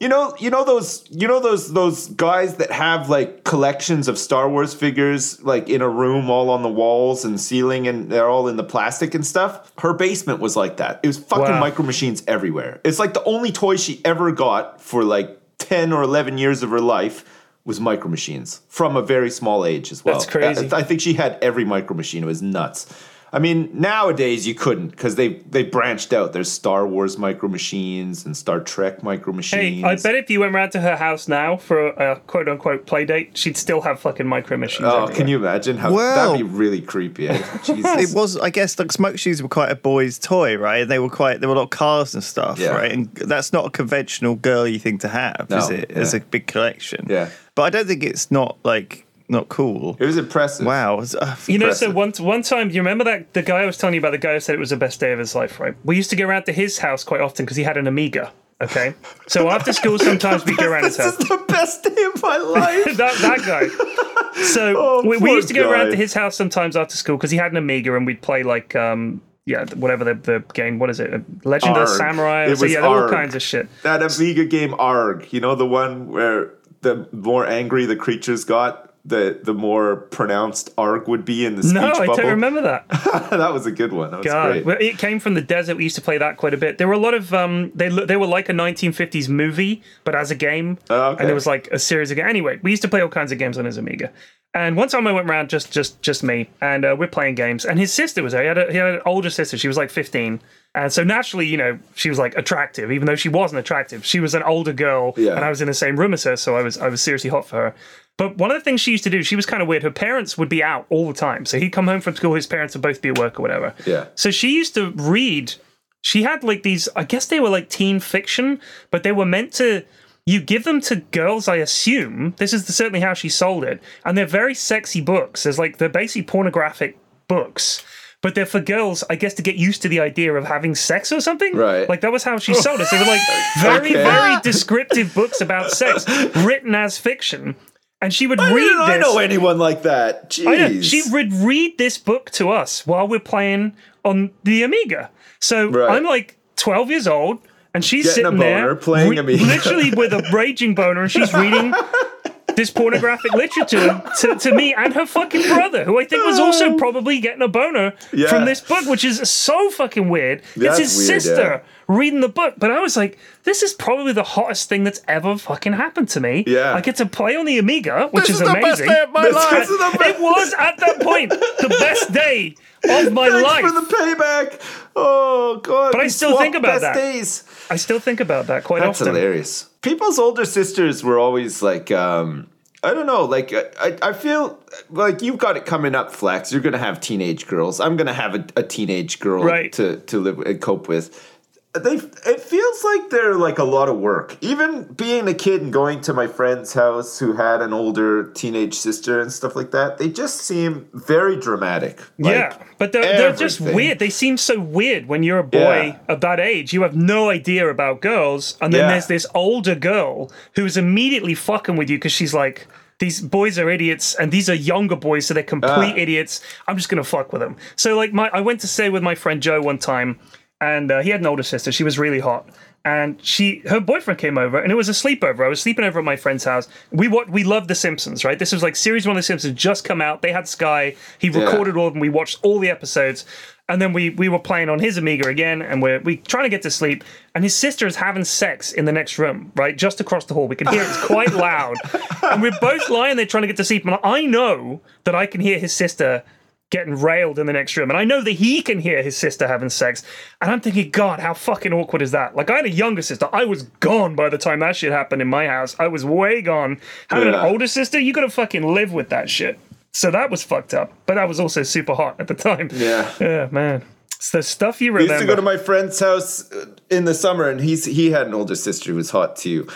you know, you know those, you know those those guys that have like collections of Star Wars figures, like in a room, all on the walls and ceiling, and they're all in the plastic and stuff. Her basement was like that. It was fucking Wow. micro machines everywhere. It's like the only toy she ever got for like ten or eleven years of her life was micro machines from a very small age as well. That's crazy. I, I think she had every micro machine. It was nuts. I mean, nowadays you couldn't because they they branched out. There's Star Wars micro machines and Star Trek micro machines. Hey, I bet if you went round to her house now for a quote unquote play date, she'd still have fucking micro machines. Oh, everywhere. can you imagine how Well- that'd be really creepy? Eh? Jesus. It was, I guess, like smoke shoes were quite a boy's toy, right? They were quite, there were a lot of cars and stuff, Yeah. right? And that's not a conventional girly thing to have, is No, it? As a big collection. Yeah. But I don't think it's not like not cool. It was impressive. Wow. It's, uh, You know, so impressive. one one time, you remember that the guy I was telling you about? The guy who said it was the best day of his life, right? We used to go around to his house quite often because he had an Amiga. Okay, so after school, sometimes we would go around his This house. is the best day of my life. that that guy. So Oh, we, we used to go around to his house sometimes after school because he had an Amiga and we'd play like um yeah whatever the, the game what is it Legend of. Samurai. It so was yeah, there all kinds of shit. that Amiga game ARG, you know the one where the more angry the creatures got, the the more pronounced ARG would be in the speech No, I bubble. don't remember that. that was a good one. That was God, great. it came from the desert. We used to play that quite a bit. There were a lot of um, they they were like a 1950s movie, but as a game, Oh, okay. and it was like a series of games. Anyway, we used to play all kinds of games on his Amiga. And one time I went around just just just me, and uh, we're playing games. And his sister was there. He had, a, he had an older sister. She was like 15. And so naturally, you know, she was like attractive, even though she wasn't attractive. She was an older girl, Yeah. and I was in the same room as her, so I was I was seriously hot for her. But one of the things she used to do, she was kind of weird. Her parents would be out all the time. So he'd come home from school, his parents would both be at work or whatever. Yeah. So she used to read. She had like these, I guess they were like teen fiction, but they were meant to. You give them to girls, I assume. This is certainly how she sold it. And they're very sexy books. There's like, they're basically pornographic books. But they're for girls, I guess, to get used to the idea of having sex or something. Right. Like that was how she sold it. So they were like very, Okay. very descriptive books about sex, written as fiction. And she would Why read didn't I know anyone like that? Jeez. She would read this book to us while we're playing on the Amiga. So Right. I'm like 12 years old, and she's Getting sitting boner, there playing Amiga. literally with a raging boner, and she's reading this pornographic literature to, to me and her fucking brother, who I think was also oh. probably getting a boner Yeah. from this book, which is so fucking weird. That's it's his weird, sister reading the book, but I was like, this is probably the hottest thing that's ever fucking happened to me. Yeah. I get to play on the Amiga, which This is, is the best amazing. day of my This life. is the best- It was at that point the best day of my Thanks life. for the payback. Oh god. But I still think about that. Days. I still think about that quite That's often. That's hilarious. People's older sisters were always like, um, I don't know, like I, I feel like you've got it coming up, Flax. You're gonna have teenage girls. I'm gonna have a, a teenage girl Right. to to live and cope with. They it feels like they're like a lot of work. Even being a kid and going to my friend's house who had an older teenage sister and stuff like that, they just seem very dramatic. Like, yeah, but they're, they're just weird. They seem so weird when you're a boy Yeah. of that age. You have no idea about girls, and then Yeah. there's this older girl who's immediately fucking with you because she's like, "These boys are idiots, and these are younger boys, so they're complete Ah. idiots. I'm just gonna fuck with them." So like, my I went to stay with my friend Joe one time, and uh, he had an older sister. She was really hot. And she, her boyfriend came over, and it was a sleepover. I was sleeping over at my friend's house. We what we loved The Simpsons, right? This was like series one of The Simpsons just come out. They had Sky. He recorded all of them. We watched all the episodes, and then we we were playing on his Amiga again, and we're we trying to get to sleep. And his sister is having sex in the next room, right, just across the hall. We can hear it. It's quite loud, and we're both lying there trying to get to sleep. And I know that I can hear his sister getting railed in the next room. And I know that he can hear his sister having sex. And I'm thinking, God, how fucking awkward is that? Like, I had a younger sister. I was gone by the time that shit happened in my house. I was way gone. Having Yeah. an older sister, you gotta fucking live with that shit. So that was fucked up. But that was also super hot at the time. Yeah. Yeah, man. It's the stuff you I remember. used to go to my friend's house uh, in the summer, and he's he had an older sister who was hot too,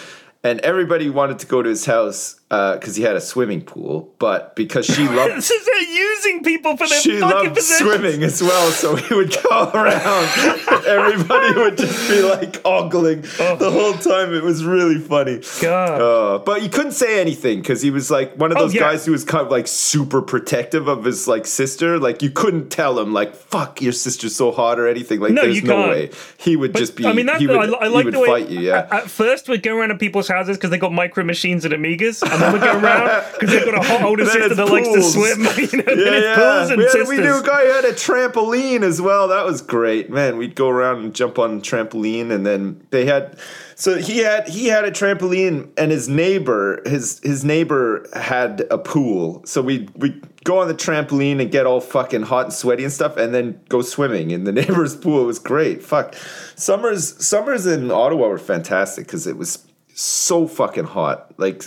and everybody wanted to go to his house because he had a swimming pool, but because she loved using people for their she fucking loved possessions. swimming as well, so he would go around. Everybody would just be like ogling the whole time. It was really funny. God. Uh, but he couldn't say anything because he was like one of Oh, those yeah. guys who was kind of like super protective of his like sister. Like you couldn't tell him like "fuck your sister's so hot" or anything. Like No, there's no can't. way he would just be. I mean, that, he would, I, I he like would the way fight you. Yeah. At, at first, we'd go around to people's houses because they got micro machines and Amigas, and go around because they've got a hot older sister that likes to swim. you know, Yeah, yeah. and we, had, we knew a guy who had a trampoline as well. That was great, man. We'd go around and jump on trampoline, and then they had. So he had he had a trampoline, and his neighbor his his neighbor had a pool. So we we go on the trampoline and get all fucking hot and sweaty and stuff, and then go swimming in the neighbor's pool. It was great. Fuck, summers summers in Ottawa were fantastic because it was so fucking hot. Like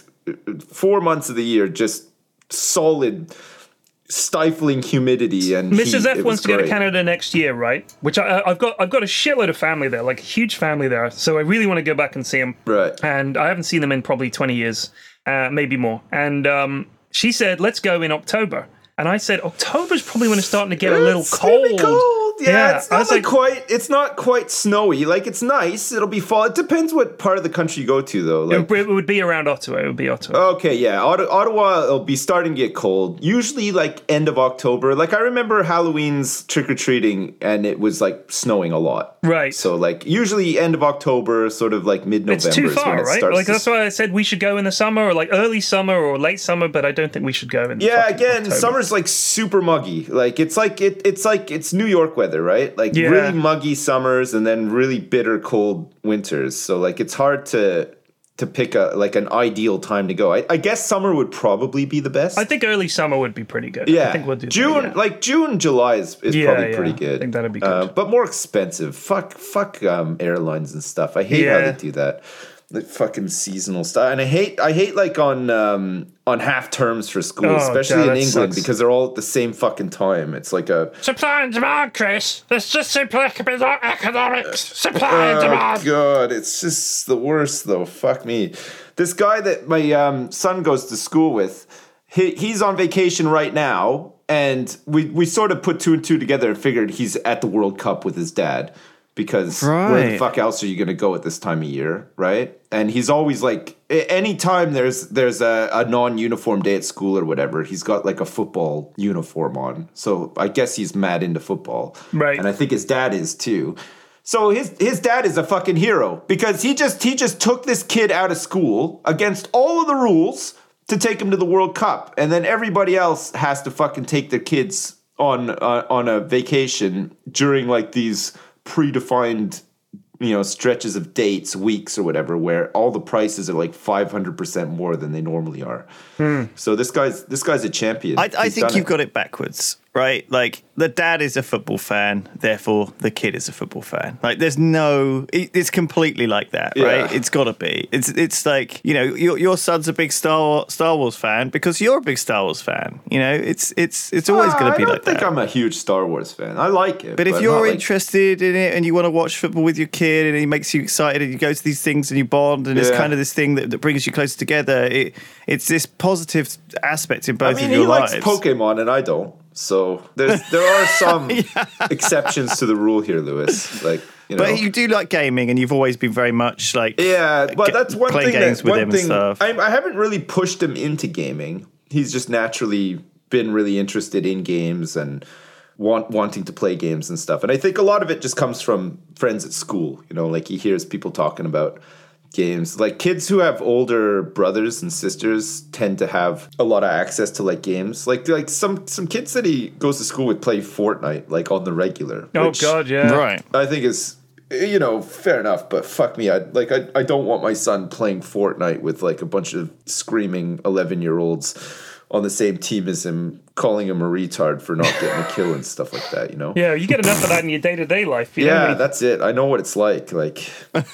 four months of the year, just solid stifling humidity and Mrs. heat. F wants to go to. Canada next year, right? Which I, I've got. I've got a shitload of family there, like a huge family there. So I really want to go back and see them. Right. And I haven't seen them in probably twenty years, uh, maybe more. And um, she said, "Let's go in October." And I said, "October's probably when it's starting to get a little cold." cold. Yeah, it's not was like, quite. It's not quite snowy. Like it's nice. It'll be fall. It depends what part of the country you go to, though. It Like, would- it would be around Ottawa. It would be Ottawa. okay, yeah, Ottawa, it'll be starting to get cold. Usually, like end of October. Like I remember Halloween's trick or treating, and it was like snowing a lot. Right. So like usually end of October, sort of like mid November. it's too is when far, it right? Like that's why I said we should go in the summer, or like early summer, or late summer. But I don't think we should go in. The summer. Yeah, again, October. summer's like super muggy. Like it's like it, it's like it's New York weather, right? Like Yeah. really muggy summers and then really bitter cold winters. So like it's hard to to pick a like an ideal time to go. I, I guess summer would probably be the best. I think early summer would be pretty good. yeah, I think we'll do that, June, yeah. like June, July is, is Yeah, probably yeah. pretty I think that'd be Uh, good. but more expensive. Fuck, fuck um, airlines and stuff. I hate how they do that. The fucking seasonal stuff, and I hate, I hate like on um, on half terms for school, Oh, especially God, in England, sucks. because they're all at the same fucking time. It's like a Supply and demand, Chris. It's just simply economics. Supply and Oh demand. god, it's just the worst though. Fuck me. This guy that my um, son goes to school with, he, he's on vacation right now, and we we sort of put two and two together and figured he's at the World Cup with his dad because where the fuck else are you going to go at this time of year, right? And he's always like, anytime there's there's a, a non-uniform day at school or whatever, he's got like a football uniform on. So I guess he's mad into football, Right. And I think his dad is too. So his his dad is a fucking hero because he just he just took this kid out of school against all of the rules to take him to the World Cup, and then everybody else has to fucking take their kids on uh, on a vacation during like these predefined you know stretches of dates, weeks or whatever, where all the prices are like five hundred percent more than they normally are. Hmm. So this guy's this guy's a champion. I, I think you've it. got it backwards, right? Like the dad is a football fan, therefore the kid is a football fan. Like there's no, it, it's completely like that, right? Yeah. It's got to be. It's it's like you know your your son's a big Star Star Wars fan because you're a big Star Wars fan. You know, it's it's it's always Uh, going to be like that. I think. I'm a huge Star Wars fan. I like it, But if you're like- interested in it and you want to watch football with your kid and it makes you excited and you go to these things and you bond and it's kind of this thing that, that brings you closer together, it, it's this positive aspect in I both mean, of he your likes lives. Pokemon and I don't. So there's there are some exceptions to the rule here, Lewis. Like you know. But you do like gaming, and you've always been very much like yeah, but that's one thing. games that, one thing. I, I haven't really pushed him into gaming. He's just naturally been really interested in games and want wanting to play games and stuff. And I think a lot of it just comes from friends at school. You know, like he hears people talking about games. Like kids who have older brothers and sisters tend to have a lot of access to like games. Like like some some kids that he goes to school with play Fortnite like on the regular. Oh which God, yeah. right. I think is you know fair enough, but fuck me, I like I, I don't want my son playing Fortnite with like a bunch of screaming eleven year olds on the same team as him, calling him a retard for not getting a kill and stuff like that. You know. Yeah, you get enough of that in your day to day life. You don't Yeah, really- that's it. I know what it's like. Like,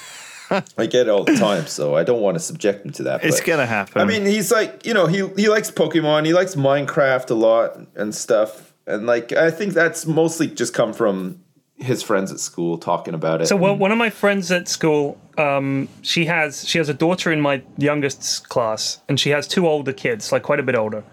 I get it all the time, so I don't want to subject him to that. It's but- gonna happen. I mean, he's like, you know, he he likes Pokemon, he likes Minecraft a lot and stuff, and like, I think that's mostly just come from his friends at school talking about it. So well, one of my friends at school um, she has she has a daughter in my youngest's class, and she has two older kids, like quite a bit older.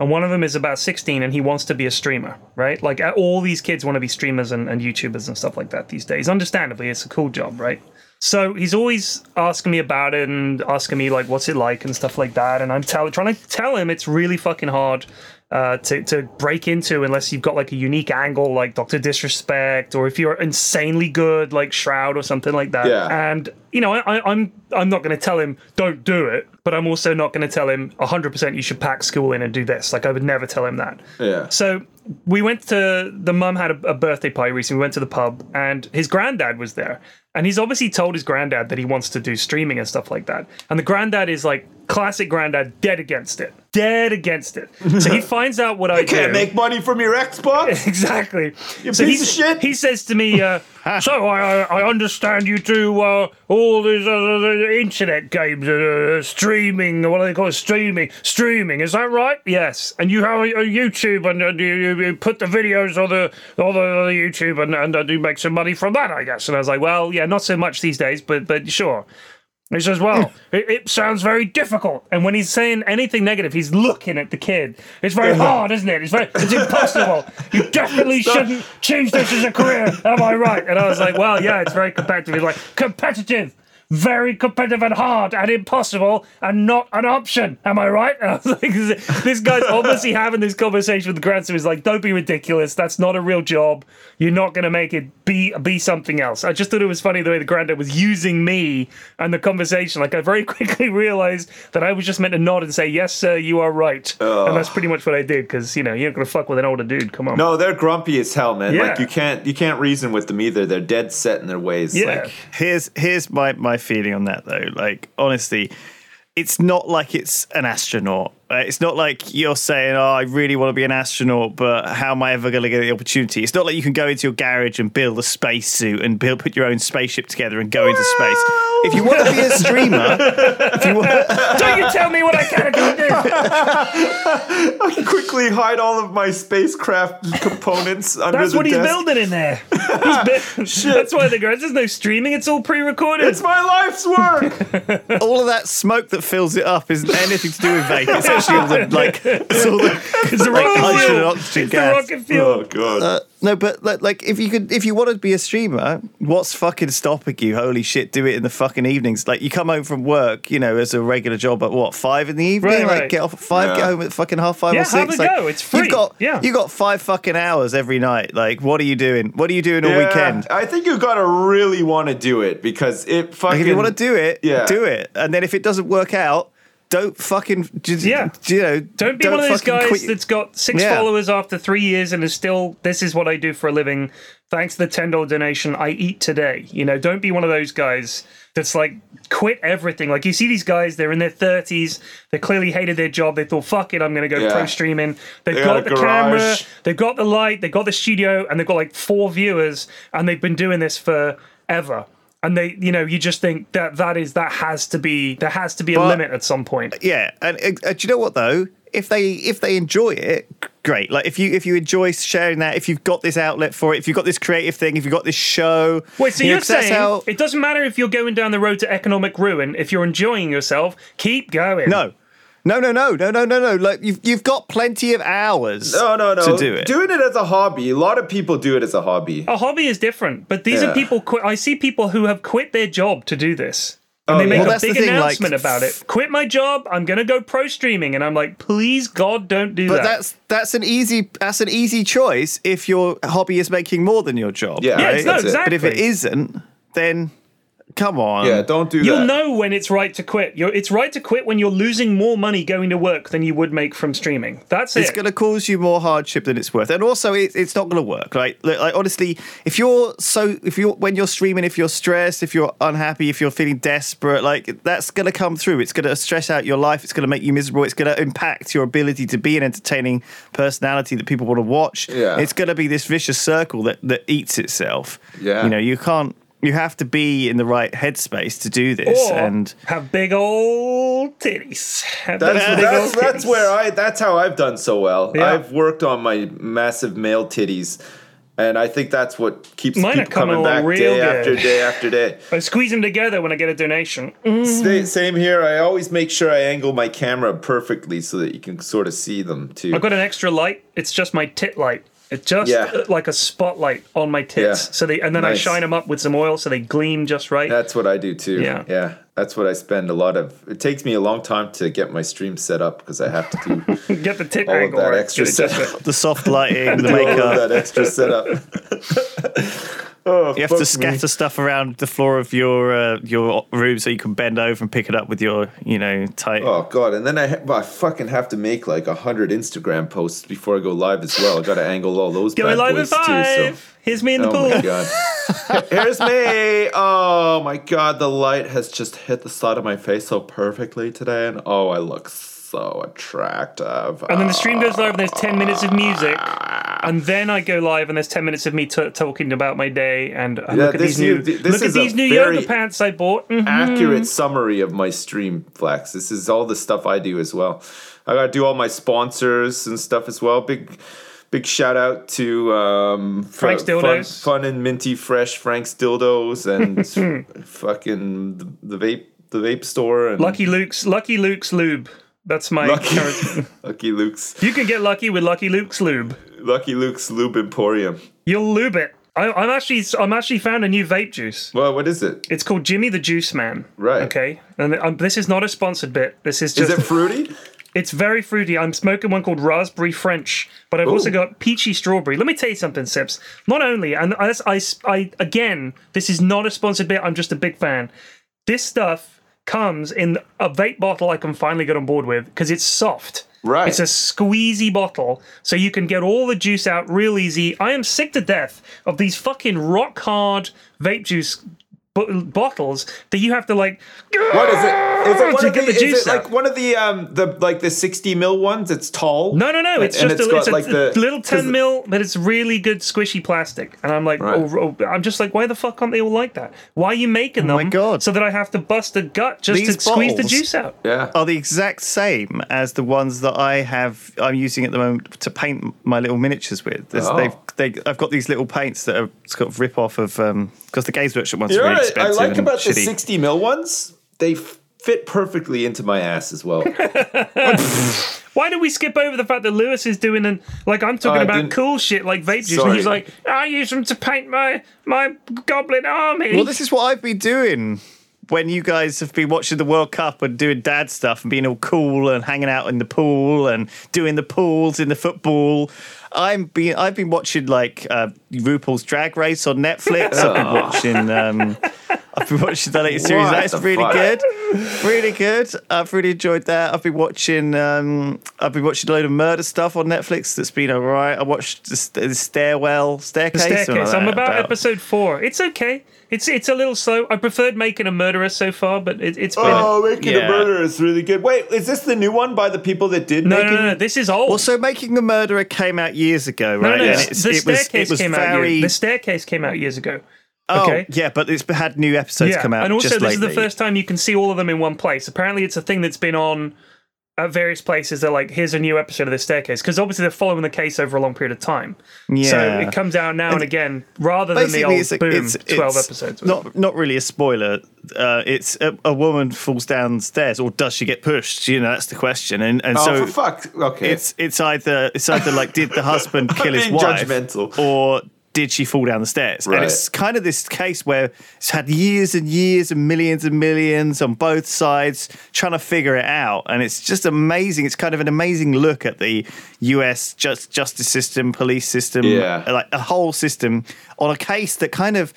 And one of them is about 16 and he wants to be a streamer, right? Like uh, all these kids want to be streamers and, and YouTubers and stuff like that these days. Understandably, it's a cool job, right? So he's always asking me about it and asking me like what's it like and stuff like that. And I'm tell- trying to tell him it's really fucking hard uh, to to break into unless you've got like a unique angle like Doctor Disrespect or if you're insanely good like Shroud or something like that. Yeah. And you know, I, I'm I'm not going to tell him don't do it, but I'm also not going to tell him 100 percent you should pack school in and do this. Like I would never tell him that. Yeah. So we went to the mum had a, a birthday party recently. We went to the pub and his granddad was there. And he's obviously told his granddad that he wants to do streaming and stuff like that. And the granddad is like classic granddad, dead against it, dead against it. So he finds out what I Can't do. make money from your Xbox. Exactly. You so piece he, of shit. He says to me, uh, "So I, I, I understand you do uh, all these uh, internet games, uh, streaming. What do they call it? Streaming. Streaming. Is that right? Yes. And you have a, a YouTube, and uh, you, you- put the videos on the on the, on the YouTube, and and uh, you make some money from that, I guess." And I was like, "Well, yeah, not so much these days, but but sure." He says, "Well, mm. it, it sounds very difficult." And when he's saying anything negative, he's looking at the kid. It's very uh-huh. hard, isn't it? It's very, it's impossible. You definitely shouldn't choose this as a career. Am I right? And I was like, "Well, yeah, it's very competitive." He's like, "Competitive." Very competitive and hard and impossible and not an option. Am I right? And I was like, this guy's obviously having this conversation with the grandson. He's like, don't be ridiculous. That's not a real job. You're not going to make it be be something else. I just thought it was funny the way the granddad was using me and the conversation. Like I very quickly realized that I was just meant to nod and say, yes, sir, you are right. And that's pretty much what I did because, you know, you're not going to fuck with an older dude. Come on. No, they're grumpy as hell, man. Yeah. Like you can't you can't reason with them either. They're dead set in their ways. Yeah. Like, Here's here's my my feeling on that though. Like honestly, it's not like it's an astronaut. Uh, It's not like you're saying, "Oh, I really want to be an astronaut, but how am I ever going to get the opportunity?" It's not like you can go into your garage and build a spacesuit and build put your own spaceship together and go into space. If you want to be a streamer, if you want, Don't you tell me what I can and can't do. quickly hide all of my spacecraft components under the That's the what he's building in there. He's bu- That's why the garage. There's no streaming. It's all pre-recorded. It's my life's work. all of that smoke that fills it up isn't anything to do with vape. It's actually all the like, it's all the, It's the like rocket hydrogen and oxygen It's the gas. rocket fuel. oh god. Uh, no, but like, like if you could, if you want to be a streamer, what's fucking stopping you? Holy shit, do it in the fucking evenings. Like you come home from work, you know, as a regular job at what five in the evening? Right, like right. get off at five, get home at fucking half five Yeah, or six. have a like, go. It's free. You've got, Yeah. you got five fucking hours every night. Like, what are you doing? What are you doing all Yeah, weekend? I think you gotta really want to do it because it fucking. Like, if you want to do it, Yeah. do it. And then if it doesn't work out, don't fucking just, Yeah. you know, Don't be one of those guys quit- that's got six Yeah. followers after three years and is still, this is what I do for a living. Thanks to the $10 donation, I eat today. You know, don't be one of those guys that's like quit everything. Like you see these guys, they're in their 30s, they clearly hated their job. They thought, fuck it, I'm going to go Yeah. pro streaming. They've They got, got a the camera, they've got the light, they've got the studio, and they've got like four viewers, and they've been doing this forever. And they, you know, you just think that that is that has to be there has to be a But- limit at some point. yeah and uh, do you know what though if they if they enjoy it great like if you if you enjoy sharing that if you've got this outlet for it if you've got this creative thing if you've got this show Wait, so you 'cause saying how- it doesn't matter if you're going down the road to economic ruin. If you're enjoying yourself, keep going. no no no no no no no no like you've, you've got plenty of hours No, no, no. to do it Doing it as a hobby. A lot of people do it as a hobby. a hobby is different, but these Yeah. are people. Quit, I see people who have quit their job to do this. And they oh, make Well, a big thing, like- announcement about it. Quit my job. I'm going to go pro streaming, and I'm like, please, God, don't do but that. But that's that's an easy that's an easy choice if your hobby is making more than your job Yeah, yeah, right? it's no, That's it. but if it exactly. isn't then come on Yeah, don't do You'll that. know when it's right to quit. You're, it's right to quit when you're losing more money going to work than you would make from streaming. That's it. it's going to cause you more hardship than it's worth, and also it, it's not going to work. Right? Like, like honestly, if you're so, if you're when you're streaming, if you're stressed, if you're unhappy, if you're feeling desperate, like that's going to come through. It's going to stress out your life. It's going to make you miserable. It's going to impact your ability to be an entertaining personality that people want to watch. Yeah. It's going to be this vicious circle that that eats itself. Yeah. you know, you can't. You have to be in the right headspace to do this, or and have big old titties. Have That's, big that's, old that's where I. That's how I've done so well. Yeah. I've worked on my massive male titties, And I think that's what keeps Mine people coming coming back day good. after day after day. I squeeze them together when I get a donation. Mm. Sa- Same here. I always make sure I angle my camera perfectly so that you can sort of see them too. I've got an extra light. It's just my tit light. It's just Yeah. uh, like a spotlight on my tits. Yeah. So they and then I shine them up with some oil so they gleam just right. That's what I do too. Yeah. Yeah. That's what I spend a lot of. It takes me a long time to get my stream set up because I have to do Get the tit all of that extra Get it just setup. right. The soft lighting, the all makeup. of that extra setup. oh, You have to scatter stuff around the floor of your uh, your room so you can bend over and pick it up with your, you know, tight. Oh god! And then I, ha- well, I fucking have to make like a hundred Instagram posts before I go live as well. I got to angle all those Going bad live at boys too. five. So. Here's me in the Oh pool. Here's me. Oh my god! The light has just hit the side of my face so perfectly today, and oh, I look so attractive. And then the stream goes live and there's 10 minutes of music. And then I go live and there's 10 minutes of me t- talking about my day. And uh, Yeah, look at this these new, look at these new yoga pants I bought. Mhm. accurate summary of my stream Flax. This is all the stuff I do as well. I gotta do all my sponsors and stuff as well. Big big shout out to um Frank's Fu- fun, Dildos. fun and minty fresh Frank's dildos and fucking the, the vape the vape store and Lucky Luke's Lucky Luke's lube. That's my Lucky, current. Lucky Luke's You can get lucky with Lucky Luke's lube. Lucky Luke's Lube Emporium. You'll lube it. I, I'm actually I'm actually found a new vape juice. Well, what is it? It's called Jimmy the Juice Man. Right. Okay. And um, this is not a sponsored bit. This is just. Is it fruity? It's very fruity. I'm smoking one called Raspberry French, but I've also got Peachy Strawberry. Let me tell you something, Sips. Not only, and I, I, I, again, this is not a sponsored bit. I'm just a big fan. This stuff comes in a vape bottle I can finally get on board with because it's soft. Right. It's a squeezy bottle, so you can get all the juice out real easy. I am sick to death of these fucking rock hard vape juice bo- bottles that you have to like. What is it? Is it one To of the, get the is juice it like one of the um the like the sixty mil ones? It's tall. No, no, no. It's And just it's a, got it's a, like the little 'cause ten mil, but it's really good squishy plastic. And I'm like, Right. oh, oh, I'm just like, why the fuck aren't they all like that? Why are you making them? Oh my God. So that I have to bust a gut just These to squeeze the juice out. Yeah. are the exact same as the ones that I have. I'm using at the moment to paint my little miniatures with. Oh. they've, they, I've got these little paints that are sort of rip off of um, because the Games Workshop ones You are know really what I like and about the 60 mil ones? They f- fit perfectly into my ass as well. Why do we skip over the fact that Lewis is doing an like I'm talking I about cool shit like vape juice, and he's like, I use them to paint my my goblin army. Well, this is what I've been doing when you guys have been watching the World Cup and doing dad stuff and being all cool and hanging out in the pool and doing the pools in the football. I'm been I've been watching like uh, RuPaul's Drag Race on Netflix. I've been watching. Um, I've been watching the latest series. That's really fuck? good, really good. I've really enjoyed that. I've been watching. Um, I've been watching a load of murder stuff on Netflix. That's been alright. I watched the, the stairwell staircase. the staircase. like I'm that, about, episode four. It's okay. It's it's a little slow. I preferred making a murderer so far, but it, it's been. oh, Making Yeah. a Murder is really good. Wait, is this the new one by the people that did no, make no, no, no. This is old. Well, so making a murderer came out years ago, right? no, no. And The it's- it was staircase it was came out. very Years, the staircase came out years ago. Oh okay. yeah, but it's had new episodes yeah, come out and also just this is the first time you can see all of them in one place. Apparently, it's a thing that's been on at various places. They're like, here's a new episode of the staircase because obviously they're following the case over a long period of time. Yeah. So Yeah. it comes out now and again rather than the old it's, a- boom it's, twelve it's episodes. Not not really a spoiler. Uh, it's a, a woman falls downstairs, or does she get pushed? You know, that's the question. And and Oh, so for fuck. Okay. it's it's either it's either like did the husband kill his being wife, judgmental. or did she fall down the stairs? Right. And it's kind of this case where it's had years and years and millions and millions on both sides trying to figure it out, and it's just amazing. It's kind of an amazing look at the U.S. just justice system, police system, Yeah. like a whole system on a case that kind of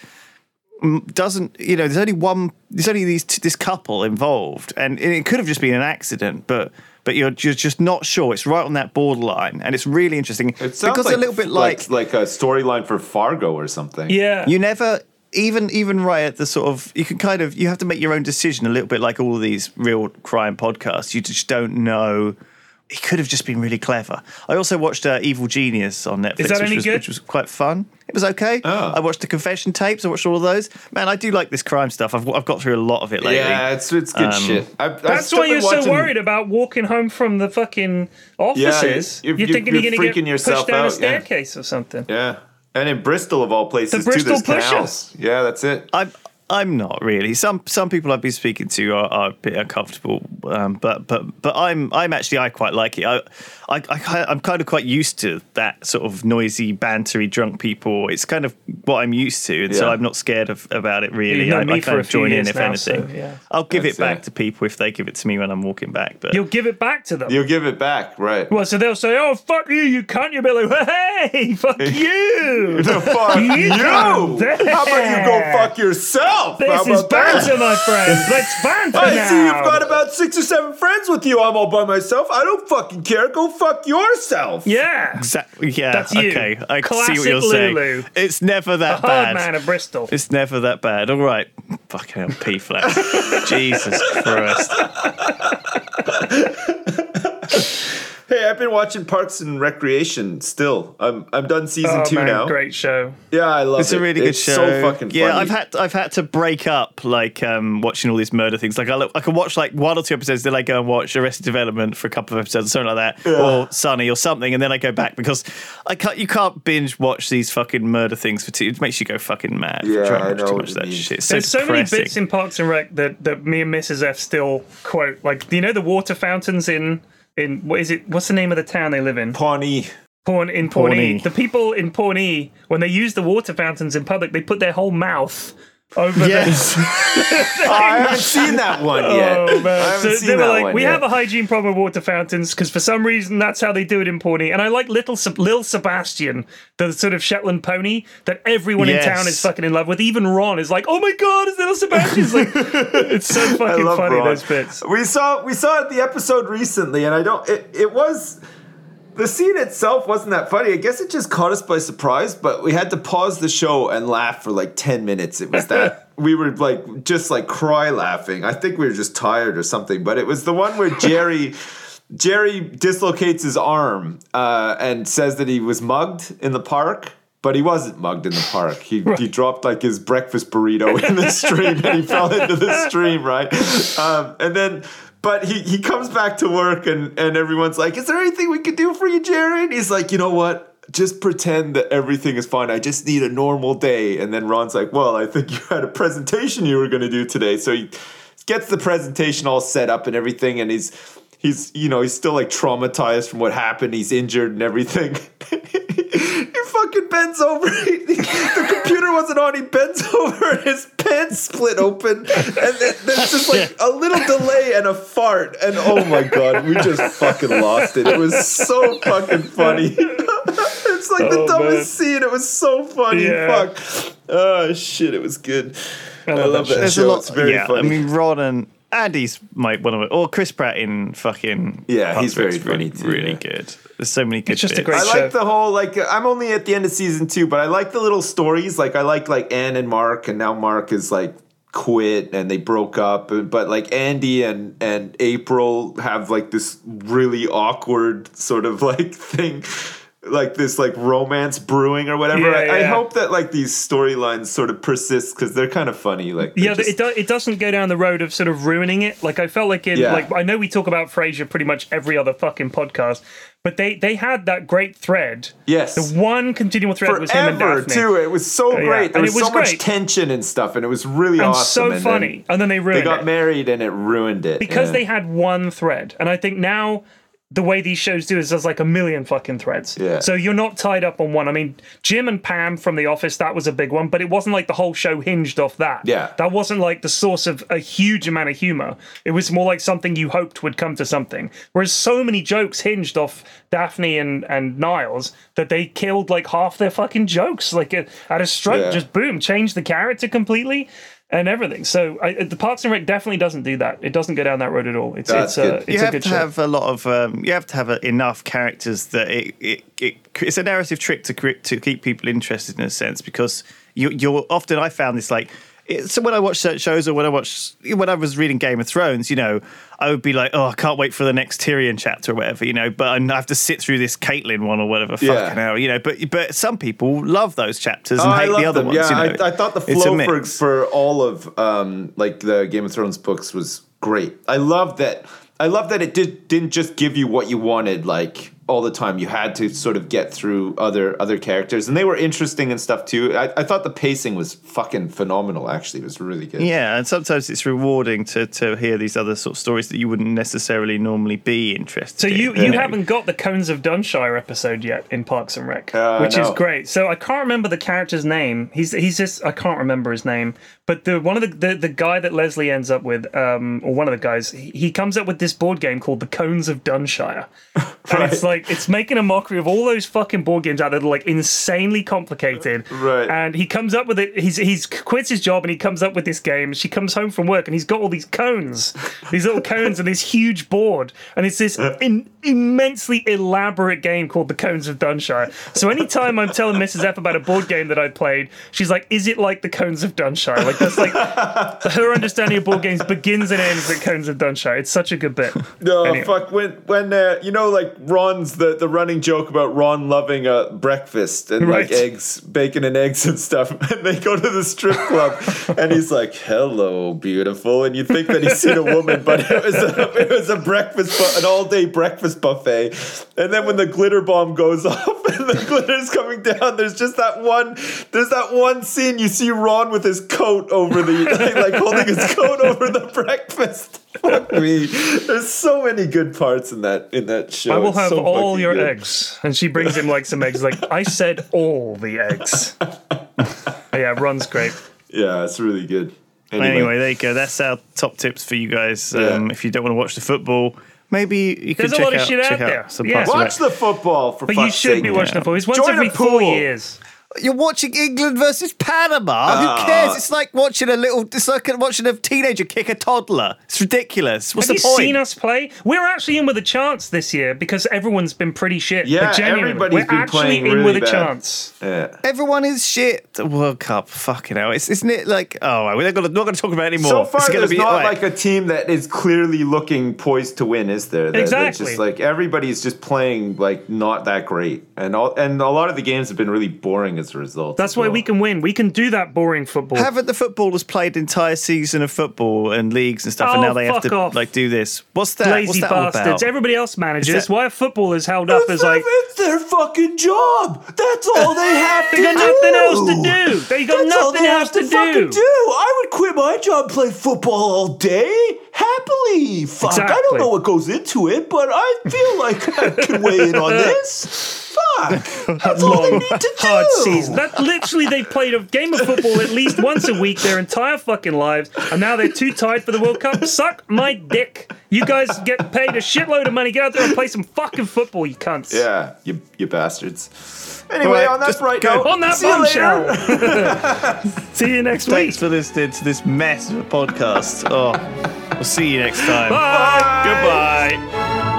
doesn't you know there's only one there's only these this couple involved and it could have just been an accident but but you're, you're just not sure. It's right on that borderline and it's really interesting it sounds because like, a little bit like, like a storyline for Fargo or something. yeah, you never even even right at the sort of you can kind of you have to make your own decision a little bit like all of these real crime podcasts. You just don't know it could have just been really clever. I also watched uh, Evil Genius on Netflix, that which, any was, good? which was quite fun. It was okay. Oh. I watched the confession tapes. I watched all of those. Man, I do like this crime stuff. I've, I've got through a lot of it lately. Yeah, it's it's good Um, shit. I've, I've That's why you're so worried about walking home from the fucking offices. you're- you're, you're- thinking you're you're going to freaking get yourself pushed down a out, yeah. staircase or something. Yeah, And in Bristol, of all places, The too, there's Bristol Pusher. canals. Yeah, that's it. I'm I'm not really. Some some people I've been speaking to are, are a bit uncomfortable, um, but but but I'm I'm actually I quite like it. I, I, I I'm kind of quite used to that sort of noisy, bantery, drunk people. It's kind of what I'm used to, and so I'm not scared of about it really. You've known I, me I kind of join in if now, anything. so, yeah. I'll give That's it back it. to people if they give it to me when I'm walking back. But You'll give it back to them. You'll give it back, right? well, so they'll say, "Oh, fuck you, you cunt." You'll be like, "Hey, fuck you." fuck You you! How about you go fuck yourself? This is about that? banter, my friends. Let's banter I now. see you've got about six or seven friends with you. I'm all by myself. I don't fucking care. Go fuck yourself. yeah. exactly, yeah, That's you. okay, I see what you're saying. Lulu. It's never that Hard bad. man of Bristol. It's never that bad. All right. Fucking hell, P flat. Jesus Christ. Hey, I've been watching Parks and Recreation still. I'm I'm done season Oh, two man, now. great show. Yeah, I love It's it. It's a really good It's show. So fucking funny. Yeah, I've had I've had to break up like um, watching all these murder things. Like I, look, I can watch like one or two episodes, then I go and watch Arrested Development for a couple of episodes, or something like that, or Sunny or something, and then I go back because I can't. You can't binge watch these fucking murder things for two. It makes you go fucking mad. Yeah, for trying I to watch know too much of that mean. shit. It's so There's so many bits in Parks and Rec that, that me and Mrs. F still quote. Like, do you know the water fountains in in what is it? What's the name of the town they live in? Pawnee. Pawn in Pawnee. Pawnee. The people in Pawnee, when they use the water fountains in public, they put their whole mouth over Yes. Oh, I haven't seen that one oh, yet. Oh man! So they were like, "We yet. have a hygiene problem with water fountains because for some reason that's how they do it in Pawnee." And I like little Lil Sebastian, the sort of Shetland pony that everyone Yes. in town is fucking in love with. Even Ron is like, "Oh my god, it's little Sebastian!" It's like, it's so fucking funny Ron. those bits. We saw we saw the episode recently, and I don't. It, it was the scene itself wasn't that funny. I guess it just caught us by surprise. But we had to pause the show and laugh for like ten minutes. It was that we were like just like cry laughing. I think we were just tired or something. But it was the one where Jerry. Jerry dislocates his arm uh, and says that he was mugged in the park, but he wasn't mugged in the park. He, he dropped like his breakfast burrito in the stream and he fell into the stream, right? Um, and then, but he, he comes back to work and, and everyone's like, Is there anything we could do for you, Jared? He's like, You know what? Just pretend that everything is fine. I just need a normal day. And then Ron's like, Well, I think you had a presentation you were going to do today. So he gets the presentation all set up and everything. And he's, he's, you know, he's still like traumatized from what happened. He's injured and everything. he fucking bends over. the computer wasn't on. He bends over and his pants split open. And then there's just like a little delay and a fart. And oh my God, we just fucking lost it. It was so fucking funny. it's like the Oh, dumbest man. scene. It was so funny. Yeah. Fuck. Oh shit, it was good. I love love, that that, There's show. a lot. It's very yeah, funny. I mean, Ron and Andy's my one of my, or Chris Pratt in fucking. Yeah, he's very funny too, Really yeah. good. There's so many good. It's just a bits. great I show. like the whole like I'm only at the end of season two, but I like the little stories. Like I like like Ann and Mark, and now Mark is like quit and they broke up. But like Andy and and April have like this really awkward sort of like thing. Like this, like romance brewing or whatever. Yeah, I, I hope that like these storylines sort of persist because they're kind of funny. Like Yeah, just- it, do, it doesn't go down the road of sort of ruining it. Like I felt like in Yeah. like I know we talk about Frasier pretty much every other fucking podcast, but they they had that great thread. Yes. the one continual thread was him and forever Daphne. too. It was so Yeah, great. There and was, it was so much tension and stuff, and it was really and awesome. so and then funny, and then they ruined They got it married, and it ruined it because Yeah. they had one thread. And I think now the way these shows do is there's like a million fucking threads. Yeah. So you're not tied up on one. I mean, Jim and Pam from The Office, that was a big one, but it wasn't like the whole show hinged off that. Yeah. That wasn't like the source of a huge amount of humor. It was more like something you hoped would come to something. Whereas so many jokes hinged off Daphne and, and Niles that they killed like half their fucking jokes. Like at a stroke, Yeah. just boom, changed the character completely. And everything. So I, the Parks and Rec definitely doesn't do that. It doesn't go down that road at all. It's That's it's a good. it's you a have good to show. have a lot of um, you have to have uh enough characters that it, it, it it's a narrative trick to to keep people interested in a sense because you, you're often I found this like it, so when I watch certain shows or when I watch when I was reading Game of Thrones you know I would be like oh I can't wait for the next Tyrion chapter or whatever you know but I have to sit through this Catelyn one or whatever Yeah. fucking hell you know but but some people love those chapters and Oh, hate the other them. ones Yeah, you know I, I thought the flow for, for all of um, like the Game of Thrones books was great. I love that. I love that it did didn't just give you what you wanted. Like all the time. You had to sort of get through other other characters, and they were interesting and stuff too. I, I thought the pacing was fucking phenomenal. Actually, it was really good. Yeah, and sometimes it's rewarding to, to hear these other sort of stories that you wouldn't necessarily normally be interested. So in. you you haven't got the Cones of Dunshire episode yet in Parks and Rec, Uh, which is great. So I can't remember the character's name. He's he's just I can't remember his name. But the one of the the, the guy that Leslie ends up with, um, or one of the guys, he, he comes up with this board game called the Cones of Dunshire, and it's like it's making a mockery of all those fucking board games out there that are like insanely complicated. Right. And he comes up with it. He's he's quits his job and he comes up with this game. She comes home from work and he's got all these cones, these little cones, and this huge board, and it's this in, immensely elaborate game called the Cones of Dunshire. So anytime I'm telling Mrs. F about a board game that I played, she's like, "Is it like the Cones of Dunshire?" Like that's like her understanding of board games begins and ends at Cones of Dunshire. It's such a good bit. No, Anyway. fuck. When when uh, you know, like Ron's the the running joke about Ron loving uh, breakfast and like eggs, bacon and eggs and stuff. And they go to the strip club, and he's like, "Hello, beautiful," and you think that he's seen a woman, but it was a, it was a breakfast, bu- an all day breakfast buffet. And then when the glitter bomb goes off and the glitter's coming down, there's just that one. There's that one scene you see Ron with his coat over the like, like holding his coat over the breakfast. Fuck me. There's so many good parts in that in that show. I will It's have so all fucking your good. eggs. And she brings him like some eggs. Like, I said all the eggs. yeah, runs great. Yeah, it's really good. Anyway, there you go. That's our top tips for you guys. Um, Yeah. If you don't want to watch the football, maybe you can There's a check lot of out, shit out check there. some Yeah. Parks and watch Rec. the football for But you should sake. be watching the football. It's once Join every four pool. years. You're watching England versus Panama. Ah. Who cares? It's like watching a little. It's like watching a teenager kick a toddler. It's ridiculous. What's Have the you point? seen us play? We're actually in with a chance this year because everyone's been pretty shit. Yeah, Like, genuinely. everybody's We're been actually playing in really with a bad. chance. Yeah. Everyone is shit. The World Cup, fucking hell! It's, isn't it like? Oh, we're not going to not going to talk about it anymore. So far, it's gonna there's be not like, like a team that is clearly looking poised to win, is there? That- that's Exactly. just like everybody's just playing like not that great, and all, and a lot of the games have been really boring as a result. That's why well. we can win. We can do that boring football. Haven't the footballers played entire season of football and leagues and stuff, and Oh, now they have to off. like do this? What's that? What's Lazy that all bastards. about? Everybody else manages. Is that- Why are footballers held up as like it's their fucking job. That's all they have to they got nothing else to do? They got That's all nothing they else have to, to do. do. I would quit my job, and play football all day happily. Fuck, I don't know what goes into it, but I feel like I can weigh in on this. Fuck, that's all they need to do. hard season. That literally they played a game of football at least once a week their entire fucking lives, and now they're too tired for the World Cup. Suck my dick. You guys get paid a shitload of money. Get out there and play some fucking football, you cunts. Yeah, you, you bastards. Anyway, on that bright note, on that see bombshell. see you next week. Thanks for listening to this mess of a podcast. Oh, we'll see you next time. Bye. Bye. Goodbye.